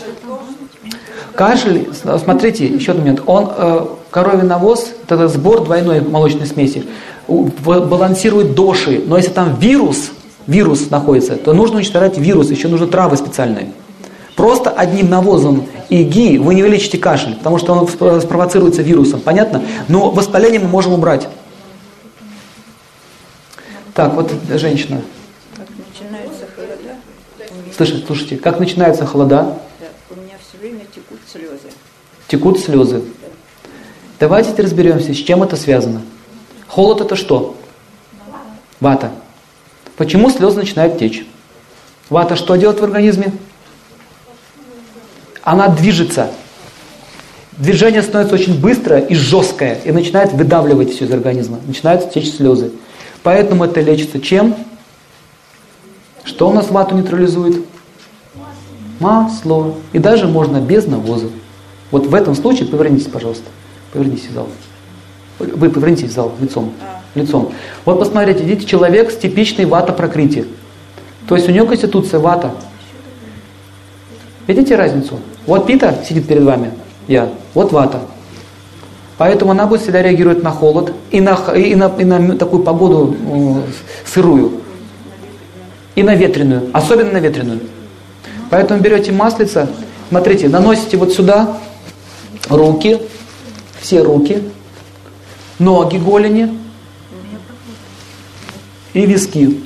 Кашель, смотрите, еще один момент. Он, э, коровий навоз, это сбор двойной молочной смеси, балансирует доши. Но если там вирус, вирус находится, то нужно уничтожать вирус, еще нужны травы специальные. Просто одним навозом и ги вы не вылечите кашель, потому что он спровоцируется вирусом, понятно? Но воспаление мы можем убрать. Так, вот женщина. Как начинаются холода. Слышите, слушайте, как начинаются холода? Да, у меня все время текут слезы. Текут слезы. Давайте разберемся, с чем это связано. Холод это что? Вата. Почему слезы начинают течь? Вата что делает в организме? Она движется. Движение становится очень быстрое и жесткое, и начинает выдавливать все из организма. Начинают течь слезы. Поэтому это лечится чем? Что у нас вату нейтрализует? Масло. И даже можно без навоза. Вот в этом случае повернитесь, пожалуйста. Повернитесь в зал. Вы повернитесь в зал лицом. лицом. Вот посмотрите, видите, человек с типичной вата-прокрити. То есть у него конституция вата. Видите разницу? Вот Пита сидит перед вами, я, вот вата. Поэтому она будет всегда реагировать на холод и на, и на, и на такую погоду э, сырую. И на ветреную, особенно на ветреную. Поэтому берете маслица, смотрите, наносите вот сюда руки, все руки, ноги голени и виски,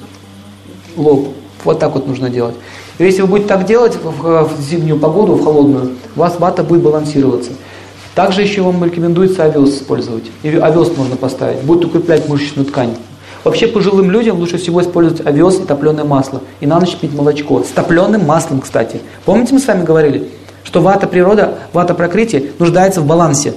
лоб. Вот так вот нужно делать. И если вы будете так делать в, в зимнюю погоду, в холодную, у вас вата будет балансироваться. Также еще вам рекомендуется овес использовать. И овес можно поставить, будет укреплять мышечную ткань. Вообще пожилым людям лучше всего использовать овес и топленое масло. И на ночь пить молочко. С топленым маслом, кстати. Помните, мы с вами говорили, что вата природа, вата прокрытие нуждается в балансе.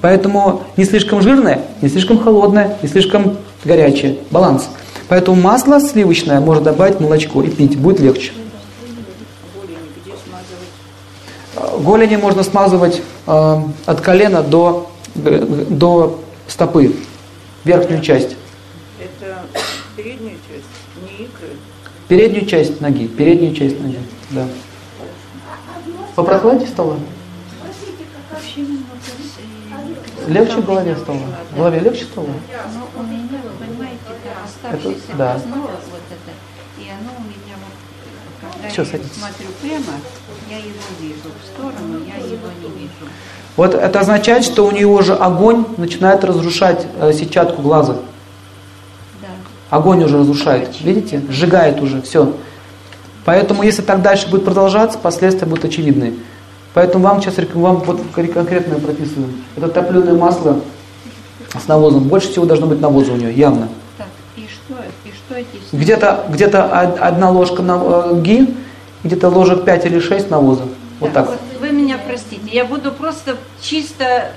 Поэтому не слишком жирное, не слишком холодное, не слишком горячее. Баланс. Поэтому масло сливочное можно добавить молочко и пить, будет легче. Голени можно смазывать э, от колена до, до стопы, верхнюю часть. Это переднюю часть, не икры. Переднюю часть ноги, переднюю часть ноги, да. Попрохладьте стола. Легче в голове стало? В голове легче стало? Это- да. вот это, и оно у меня вот, когда Всё, я садитесь. смотрю прямо, я его вижу, в сторону я его не вижу. Вот это означает, что у него же огонь начинает разрушать э, сетчатку глаза. Да. Огонь уже разрушает, видите? Сжигает уже, все. Поэтому, если так дальше будет продолжаться, последствия будут очевидны. Поэтому вам сейчас вам вот кон- конкретно прописываю. Это топленое масло с навозом. Больше всего должно быть навоза у нее, явно. Так. Где-то где одна ложка на, э, ги, где-то ложек 5 или 6 навоза. Вот Да, так. вы меня простите, я буду просто чисто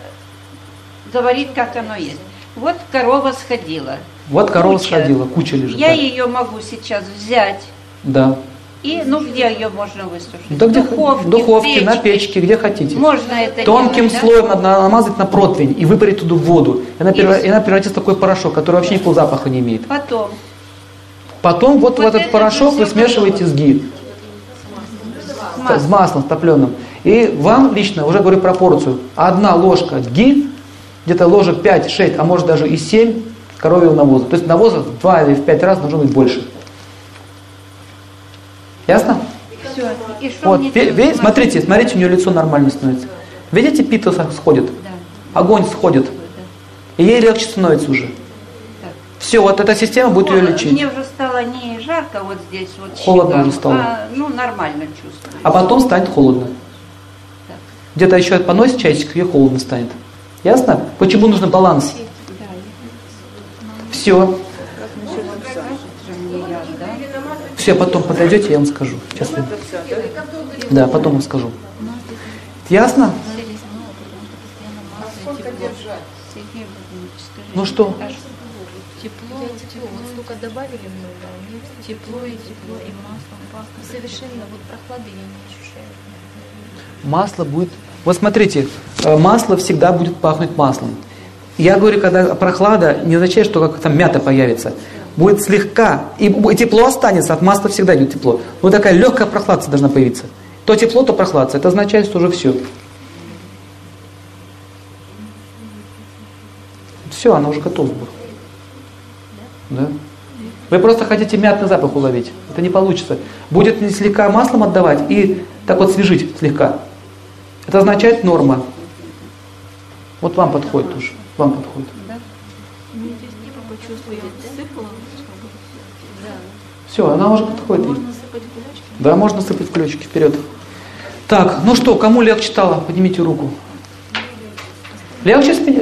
говорить, как оно есть. Вот корова сходила. Вот корова Куча. сходила, куча лежит. Я да. ее могу сейчас взять Да. и, ну, где ее можно высушить? Да где в духовке, духовке, в на печке. печке, где хотите. Можно это Тонким делать, да? слоем надо намазать на противень и выпарить туда воду. И она, И всё. и она превратится в такой порошок, который вообще никакого запаха не имеет. Потом. Потом вот, Вот в этот это порошок вы смешиваете с ги, С с маслом. маслом, с топленым. И вам лично, уже говорю пропорцию, одна ложка ги, где-то ложек 5-6, а может даже и 7 коровьего навоза. То есть навоза в 2 или в 5 раз должно быть больше. Ясно? Все. И что Вот, ви- ви- маслом? смотрите, смотрите, у нее лицо нормально становится. Видите, пита сходит, Да. огонь сходит, и ей легче становится уже. Все, вот эта система будет ее О, лечить. Мне уже стало не жарко вот здесь, вот Холодно щекам, стало. а, ну, нормально чувствую. А потом станет холодно. Так. Где-то еще поносит часик, ей холодно станет. Ясно? Почему нужен баланс? Все. Все, потом подойдете, я вам скажу. Сейчас Да, потом вам скажу. Ясно? Ну что? Тепло, тепло, вот столько добавили много, них тепло и тепло, и маслом пахнет. Совершенно вот прохлады я не ощущаю. Масло будет... Вот смотрите, э, масло всегда будет пахнуть маслом. Я говорю, когда прохлада, не означает, что как там мята появится. Будет слегка, и тепло останется, от масла всегда идет тепло. Вот такая легкая прохладца должна появиться. То тепло, то прохладца. Это означает, что уже все. Все, она уже готова была. Да? Вы просто хотите мятный запах уловить. Это не получится. Будет не слегка маслом отдавать и так вот свежить слегка. Это означает норма. Вот вам подходит тоже. Вам подходит. Все, она уже подходит. Можно сыпать? Да, можно сыпать в ключики вперед. Так, ну что, кому легче стало? Поднимите руку. Легче спи-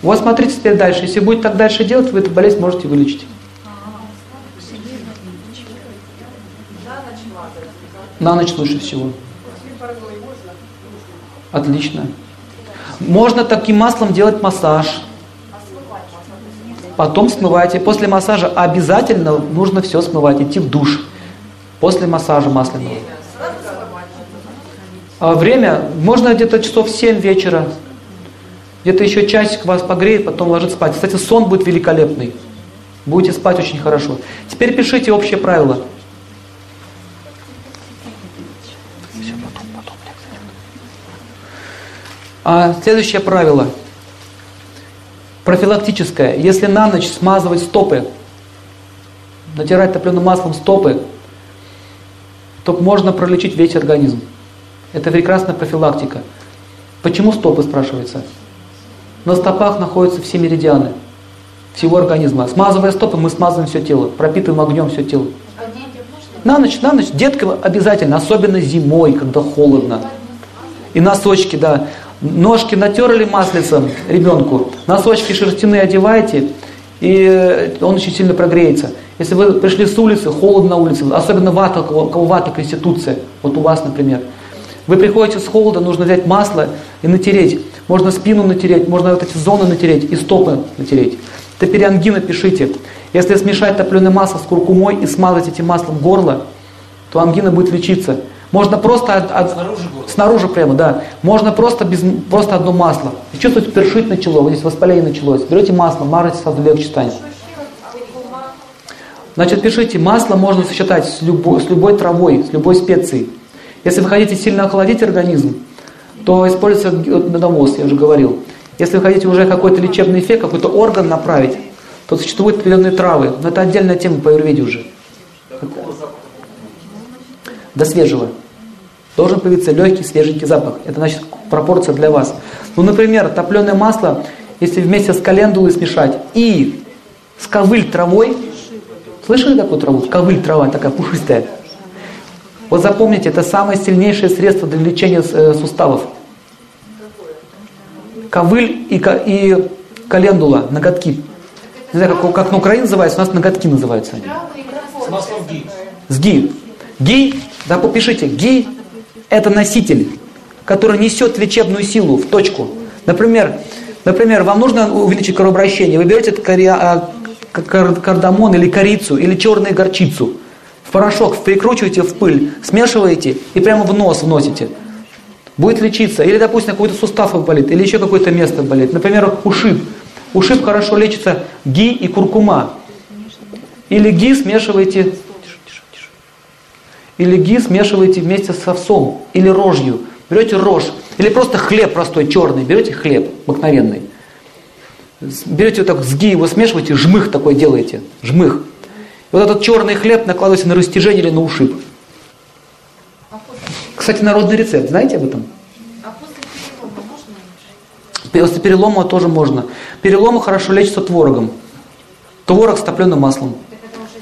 стало? Вот смотрите теперь дальше. Если будет так дальше делать, вы эту болезнь можете вылечить. На ночь лучше всего. Отлично. Можно таким маслом делать массаж. Потом смывайте. После массажа обязательно нужно все смывать, идти в душ. После массажа масляного. А время можно где-то часов 7 вечера. Где-то еще часик вас погреет, потом ложиться спать. Кстати, сон будет великолепный. Будете спать очень хорошо. Теперь пишите общее правило. А, следующее правило. Профилактическое. Если на ночь смазывать стопы, натирать топленым маслом стопы, то можно пролечить весь организм. Это прекрасная профилактика. Почему стопы, спрашивается? На стопах находятся все меридианы всего организма. Смазывая стопы, мы смазываем все тело, пропитываем огнем все тело. На ночь, на ночь, деткам обязательно, особенно зимой, когда холодно. И носочки, да. Ножки натерли маслицем ребенку, носочки шерстяные одевайте, и э, он очень сильно прогреется. Если вы пришли с улицы, холодно на улице, особенно вата, у кого вата конституция, вот у вас, например, вы приходите с холода, нужно взять масло и натереть. Можно спину натереть, можно вот эти зоны натереть и стопы натереть. Теперь ангина пишите. Если смешать топленое масло с куркумой и смазать этим маслом горло, то ангина будет лечиться. Можно просто от, от- снаружи прямо, да. Можно просто без просто одно масло. И чувствуете, першить начало, вот здесь воспаление началось. Берете масло, мажете, сразу легче станет. Значит, пишите, масло можно сочетать с любой, с любой травой, с любой специей. Если вы хотите сильно охладить организм, то используется г- медовоз, я уже говорил. Если вы хотите уже какой-то лечебный эффект, какой-то орган направить, то существуют определенные травы. Но это отдельная тема по аюрведе уже. До свежего. Должен появиться легкий, свеженький запах. Это значит пропорция для вас. Ну, например, топленое масло, если вместе с календулой смешать и с ковыль травой, слышали такую траву? Ковыль трава такая пушистая. Вот запомните, это самое сильнейшее средство для лечения э, суставов. Ковыль и, и календула, ноготки. Не знаю, как, как на Украине называется, у нас ноготки называются они. С ги. Ги, да, попишите, ги – это носитель, который несет лечебную силу в точку. Например, например, вам нужно увеличить кровообращение, вы берете а, кардамон или корицу, или черную горчицу, в порошок прикручиваете в пыль, смешиваете и прямо в нос вносите. Будет лечиться. Или, допустим, какой-то сустав болит, или еще какое-то место болит. Например, ушиб. Ушиб хорошо лечится ги и куркума. Или ги смешиваете. Или ги смешиваете вместе с овсом или рожью. Берете рожь. Или просто хлеб простой, черный. Берете хлеб обыкновенный. Берете вот так с ги его смешиваете, жмых такой делаете. Жмых. И вот этот черный хлеб накладываете на растяжение или на ушиб. Кстати, народный рецепт. Знаете об этом? После перелома тоже можно. Переломы хорошо лечатся творогом. Творог с топленым маслом.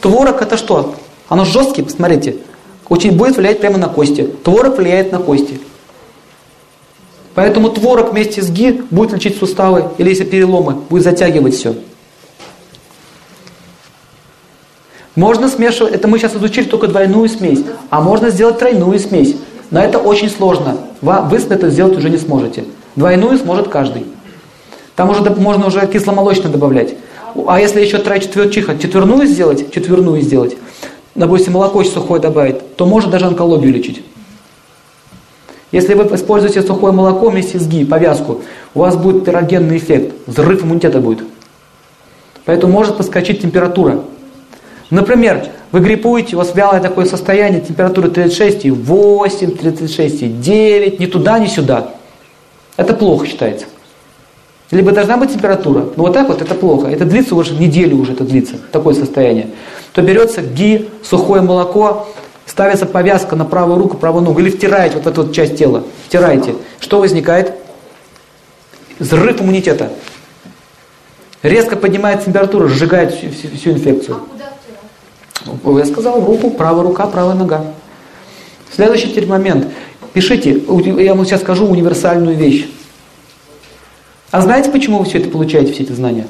Творог это что? Оно жесткий, посмотрите. Очень будет влиять прямо на кости. Творог влияет на кости. Поэтому творог вместе с ги будет лечить суставы, или если переломы, будет затягивать все. Можно смешивать, это мы сейчас изучили только двойную смесь, а можно сделать тройную смесь. Но это очень сложно. Вы это сделать уже не сможете. Двойную сможет каждый. Там уже можно уже кисломолочное добавлять. А если еще четверчиха, четверную сделать, четверную сделать, допустим, молоко сухое добавить, то может даже онкологию лечить. Если вы используете сухое молоко вместе с ГИ, повязку, у вас будет пирогенный эффект, взрыв иммунитета будет. Поэтому может подскочить температура. Например, вы гриппуете, у вас вялое такое состояние, температура 36,8, 36,9, ни туда, ни сюда. Это плохо считается. Либо должна быть температура, но вот так вот это плохо. Это длится уже неделю уже это длится, такое состояние. То берется ги, сухое молоко, ставится повязка на правую руку, правую ногу, или втираете вот эту вот часть тела, втираете. Что возникает? Взрыв иммунитета. Резко поднимает температуру, сжигает всю, всю, всю инфекцию. Я сказал, руку, правая рука, правая нога. Следующий теперь момент. Пишите, я вам сейчас скажу универсальную вещь. А знаете, почему вы все это получаете, все эти знания?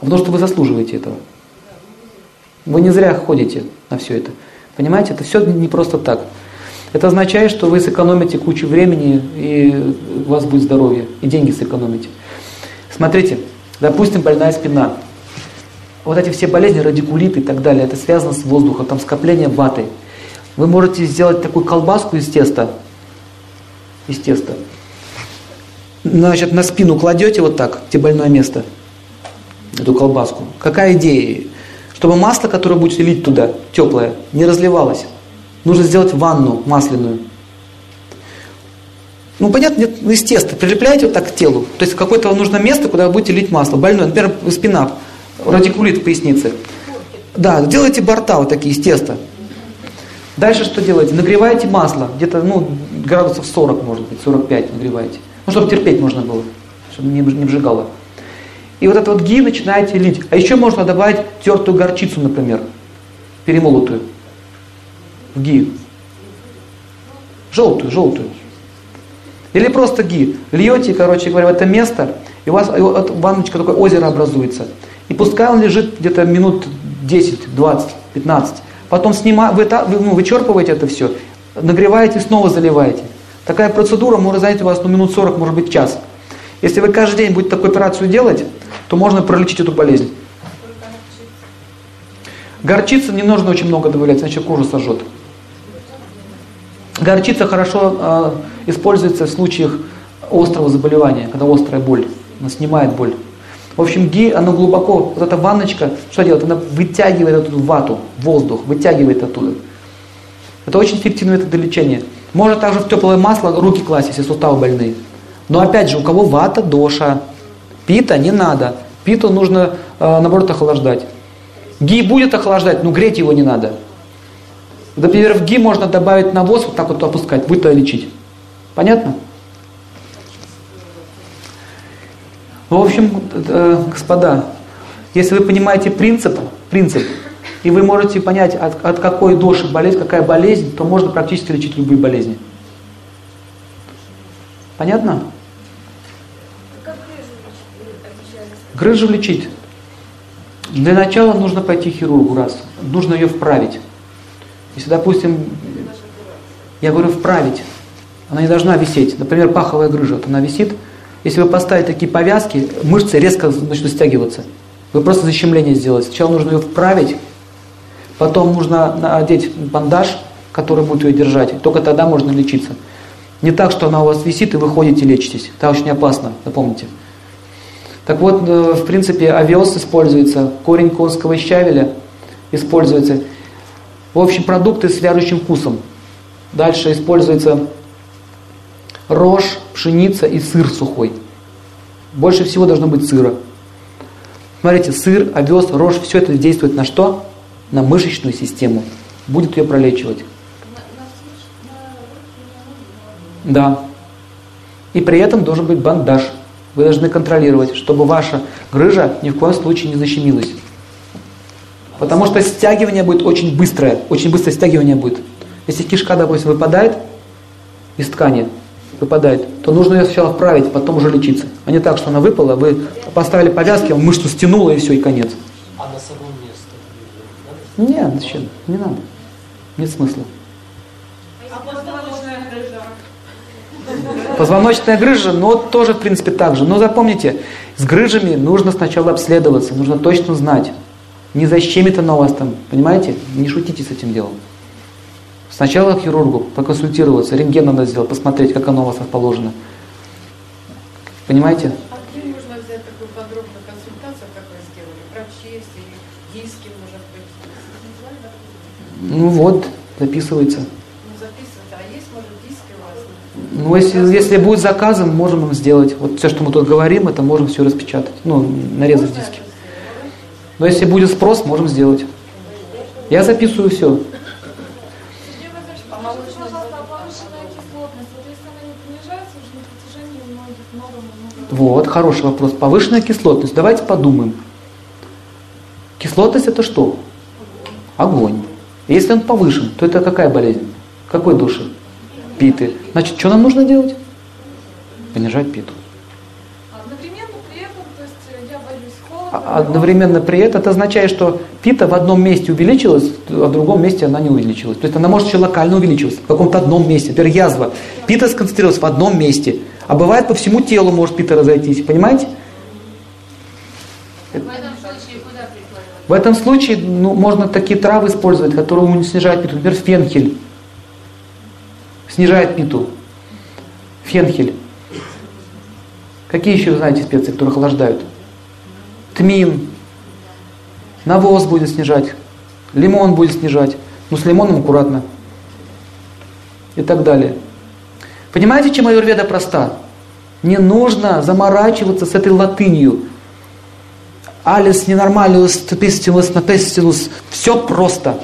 Потому что вы заслуживаете этого. Вы не зря ходите на все это. Понимаете, это все не просто так. Это означает, что вы сэкономите кучу времени, и у вас будет здоровье, и деньги сэкономите. Смотрите, допустим, больная спина. Вот эти все болезни, радикулиты и так далее, это связано с воздухом, там скопление ваты. Вы можете сделать такую колбаску из теста, из теста, значит, на спину кладете вот так, где больное место, эту колбаску. Какая идея? Чтобы масло, которое будете лить туда, теплое, не разливалось. Нужно сделать ванну масляную. Ну, понятно, нет, из теста прилепляете вот так к телу. То есть какое-то нужно место, куда вы будете лить масло. Больное, например, спина, радикулит в пояснице. Да, делайте борта вот такие из теста. Дальше что делаете? Нагреваете масло, где-то ну, градусов 40, может быть, 45 нагреваете. Ну, чтобы терпеть можно было, чтобы не, не обжигало. И вот это вот ги начинаете лить. А еще можно добавить тертую горчицу, например, перемолотую. В ги. Желтую, желтую. Или просто ги. Льете, короче говоря, в это место, и у вас и вот ванночка такое озеро образуется. И пускай он лежит где-то минут 10, 20, 15. Потом снима, вы, ну, вычерпываете это все, нагреваете, снова заливаете. Такая процедура может занять у вас ну, минут 40, может быть час. Если вы каждый день будете такую операцию делать, то можно пролечить эту болезнь. Горчицы не нужно очень много добавлять, иначе кожу сожжет. Горчица хорошо э, используется в случаях острого заболевания, когда острая боль, она снимает боль. В общем, ги, она глубоко, вот эта ванночка, что делает? Она вытягивает эту вату, воздух, вытягивает оттуда. Это очень эффективный метод лечения. Можно также в теплое масло руки класть, если суставы больные. Но опять же, у кого вата, доша, пита не надо. Питу нужно, э, наоборот, охлаждать. Ги будет охлаждать, но греть его не надо. Например, в ги можно добавить навоз, вот так вот опускать, будет лечить. Понятно? В общем, э, господа, если вы понимаете принцип, принцип, и вы можете понять, от, от какой доши болезнь, какая болезнь, то можно практически лечить любые болезни. Понятно? Грыжу лечить. Для начала нужно пойти к хирургу раз. Нужно ее вправить. Если, допустим, я говорю вправить, она не должна висеть. Например, паховая грыжа, вот она висит. Если вы поставите такие повязки, мышцы резко начнут стягиваться. Вы просто защемление сделаете. Сначала нужно ее вправить, Потом нужно надеть бандаж, который будет ее держать. Только тогда можно лечиться. Не так, что она у вас висит и вы ходите лечитесь. Это очень опасно, запомните. Так вот, э, в принципе, овес используется, корень конского щавеля используется. В общем, продукты с вяжущим вкусом. Дальше используется рожь, пшеница и сыр сухой. Больше всего должно быть сыра. Смотрите, сыр, овес, рожь, все это действует на что? на мышечную систему, будет ее пролечивать. Да. И при этом должен быть бандаж. Вы должны контролировать, чтобы ваша грыжа ни в коем случае не защемилась. Потому что стягивание будет очень быстрое, очень быстрое стягивание будет. Если кишка, допустим, выпадает из ткани, выпадает, то нужно ее сначала вправить, потом уже лечиться. А не так, что она выпала, вы поставили повязки, мышцу стянуло и все, и конец. А носовое Нет, зачем? Не надо. Нет смысла. А позвоночная грыжа? Позвоночная грыжа, но тоже, в принципе, так же. Но запомните, с грыжами нужно сначала обследоваться, нужно точно знать. Не защемит она у вас там, понимаете? Не шутите с этим делом. Сначала к хирургу поконсультироваться, рентген надо сделать, посмотреть, как оно у вас расположено. Понимаете? А где можно взять такую подробную консультацию, как вы сделали? Врачи или диски, может быть? Ну вот, записывается. Ну, записывать. А есть, может, диски у вас? Ну, если, если будет заказом, можем им сделать. Вот все, что мы тут говорим, это можем все распечатать. Ну, нарезать диски. Но если будет спрос, можем сделать. Я записываю все. Вот, хороший вопрос. Повышенная кислотность. Давайте подумаем. Кислотность это что? Огонь. Если он повышен, то это какая болезнь? Какой души? Питы. Значит, что нам нужно делать? Понижать питу. Одновременно при этом, то есть я боюсь холода. Одновременно при этом это означает, что пита в одном месте увеличилась, а в другом месте она не увеличилась. То есть она может еще локально увеличиваться, в каком-то одном месте. Например, язва. Пита сконцентрировалась в одном месте. А бывает по всему телу может пита разойтись. Понимаете? В этом случае куда прикладывать? В этом случае ну, можно такие травы использовать, которые снижают питу. Например, фенхель. Снижает питу. Фенхель. Какие еще знаете специи, которые охлаждают? Тмин. Навоз будет снижать. Лимон будет снижать. Ну, с лимоном аккуратно. И так далее. Понимаете, чем аюрведа проста? Не нужно заморачиваться с этой латынью. Алис ненормалиус, тупистилус, напестилус. Все просто.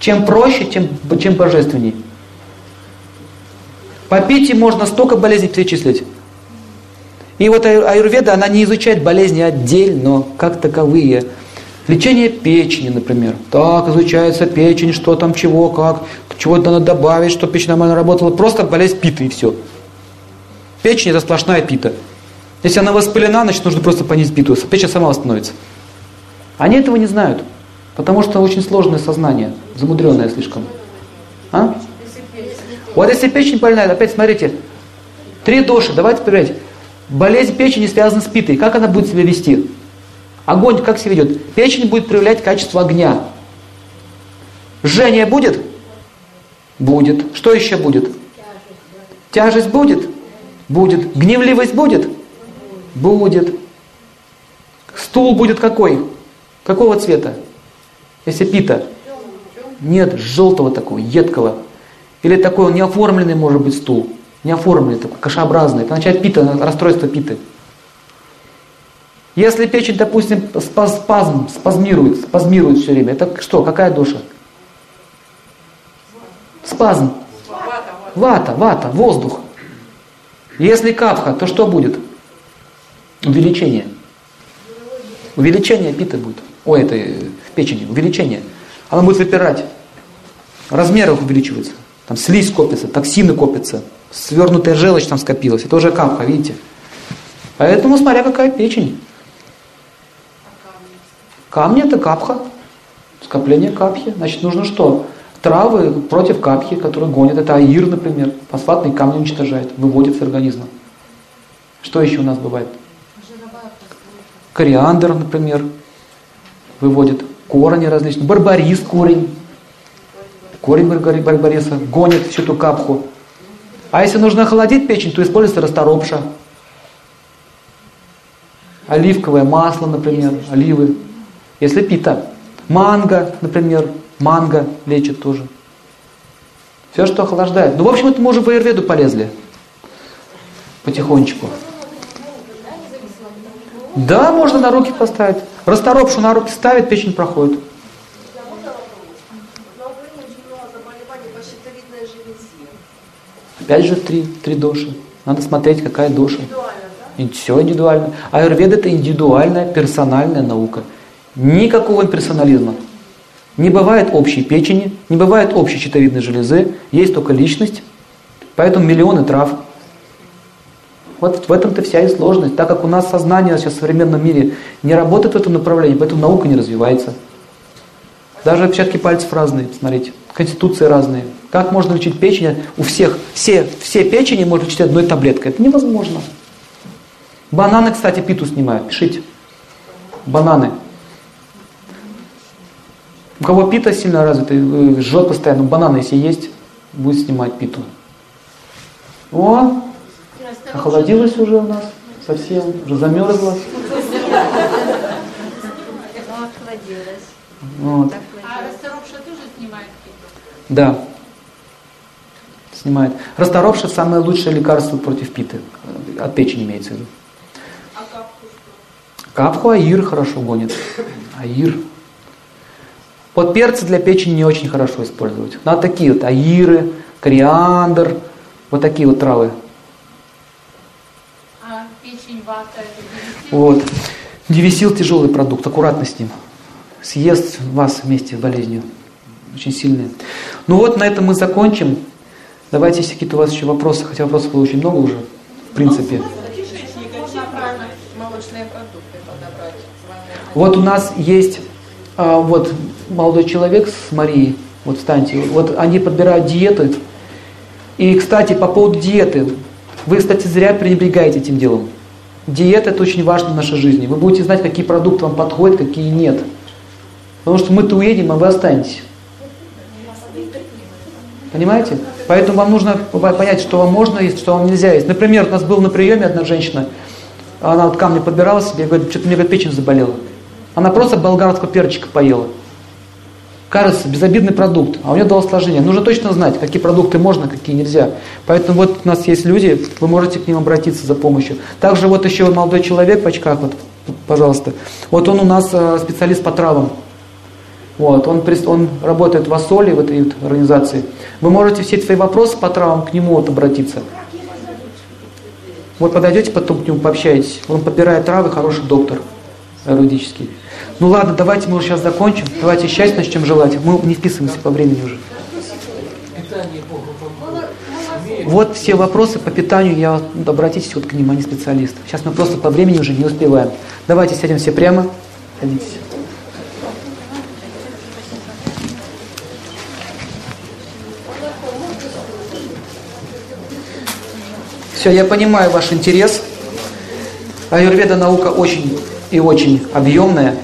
Чем проще, тем, чем божественней. По пите можно столько болезней перечислить. И вот аю- аюрведа, она не изучает болезни отдельно, как таковые. Лечение печени, например. Так, изучается печень, что там, чего, как, чего надо добавить, чтобы печень нормально работала. Просто болезнь питы и все. Печень это сплошная пита. Если она воспалена, значит нужно просто понизить питу. Печень сама восстановится. Они этого не знают. Потому что очень сложное сознание, замудренное слишком. А? Вот если печень больная, опять смотрите, три доши, давайте проверять. Болезнь печени связана с питой. Как она будет себя вести? Огонь как себя ведет? Печень будет проявлять качество огня. Жжение будет? Будет. Что еще будет? Тяжесть будет? Будет. Гневливость будет? Будет. Стул будет какой? Какого цвета? Если пита? Нет, желтого такого, едкого. Или такой он неоформленный может быть стул. Неоформленный, такой, кашеобразный. Это означает пита, расстройство питы. Если печень, допустим, спаз- спазм, спазмирует, спазмирует все время, это что, какая душа? Спазм. Вата, вата, воздух. Если капха, то что будет? Увеличение. Увеличение питы будет. Ой, это э, печени, увеличение. Она будет выпирать. Размер их увеличивается. Там слизь копится, токсины копятся, свернутая желчь там скопилась. Это уже капха, видите? Поэтому смотря какая печень. Камни это капха. Скопление капхи. Значит, нужно что? Травы против капхи, которые гонят. Это аир, например. Фосфатные камни уничтожает, выводит с организма. Что еще у нас бывает? Кориандр, например, выводит. Корни различные. Барбарис корень. Корень барбари- барбариса гонит всю эту капху. А если нужно охладить печень, то используется расторопша. Оливковое масло, например, оливы. Если пита. Манго, например, манго лечит тоже. Все, что охлаждает. Ну, в общем, это мы уже в аюрведу полезли. Потихонечку. Да, можно на руки поставить. Расторопшу на руки ставит, печень проходит. Опять же три, три доши. Надо смотреть, какая доша. И все индивидуально. Аюрведа это индивидуальная, персональная наука. Никакого персонализма. Не бывает общей печени, не бывает общей щитовидной железы, есть только личность. Поэтому миллионы трав. Вот в этом-то вся и сложность. Так как у нас сознание сейчас в современном мире не работает в этом направлении, поэтому наука не развивается. Даже отпечатки пальцев разные, смотрите. Конституции разные. Как можно лечить печень? У всех, все, все печени можно лечить одной таблеткой. Это невозможно. Бананы, кстати, питу снимают. Пишите. Бананы. У кого пита сильно развитый, э, жжет постоянно, бананы если есть, будет снимать питу. О, охладилось уже у нас совсем, уже замерзло. Вот. А расторопша тоже снимает питу? Да. Снимает. Расторопша самое лучшее лекарство против питы. От печени имеется в виду. А капку что? Капху аир хорошо гонит. Аир. Вот перцы для печени не очень хорошо использовать. Надо такие вот аиры, кориандр, вот такие вот травы. А печень, вата, это? Вот. Девисил тяжелый продукт, аккуратно с ним. Съест вас вместе с болезнью. Очень сильный. Ну вот на этом мы закончим. Давайте, если какие-то у вас еще вопросы, хотя вопросов было очень много уже, в принципе. Можно правильно молочные продукты подобрать. Вот у нас есть а, вот молодой человек с Марией, вот встаньте, вот они подбирают диеты. И, кстати, по поводу диеты, вы, кстати, зря пренебрегаете этим делом. Диета это очень важно в нашей жизни. Вы будете знать, какие продукты вам подходят, какие нет. Потому что мы-то уедем, а вы останетесь. Понимаете? Поэтому вам нужно понять, что вам можно есть, что вам нельзя есть. Например, у нас был на приеме одна женщина, она вот камни подбирала себе, говорит, что-то у печень заболела. Она просто болгарского перчика поела. Кажется, безобидный продукт, а у нее дало сложение. Нужно точно знать, какие продукты можно, какие нельзя. Поэтому вот у нас есть люди, вы можете к ним обратиться за помощью. Также вот еще молодой человек в очках, вот, пожалуйста. Вот он у нас э, специалист по травам. Вот, он, он работает в Ассоле, в этой организации. Вы можете все свои вопросы по травам к нему вот обратиться. Вот подойдете потом к нему, пообщаетесь. Он подбирает травы, хороший доктор юридический. Ну ладно, давайте мы уже сейчас закончим. Давайте счастья начнем желать. Мы не вписываемся по времени уже. Вот все вопросы по питанию, я, вот, обратитесь вот к ним, они специалисты. Сейчас мы просто по времени уже не успеваем. Давайте сядем все прямо. Садитесь. Все, я понимаю ваш интерес. Аюрведа наука очень и очень объемная.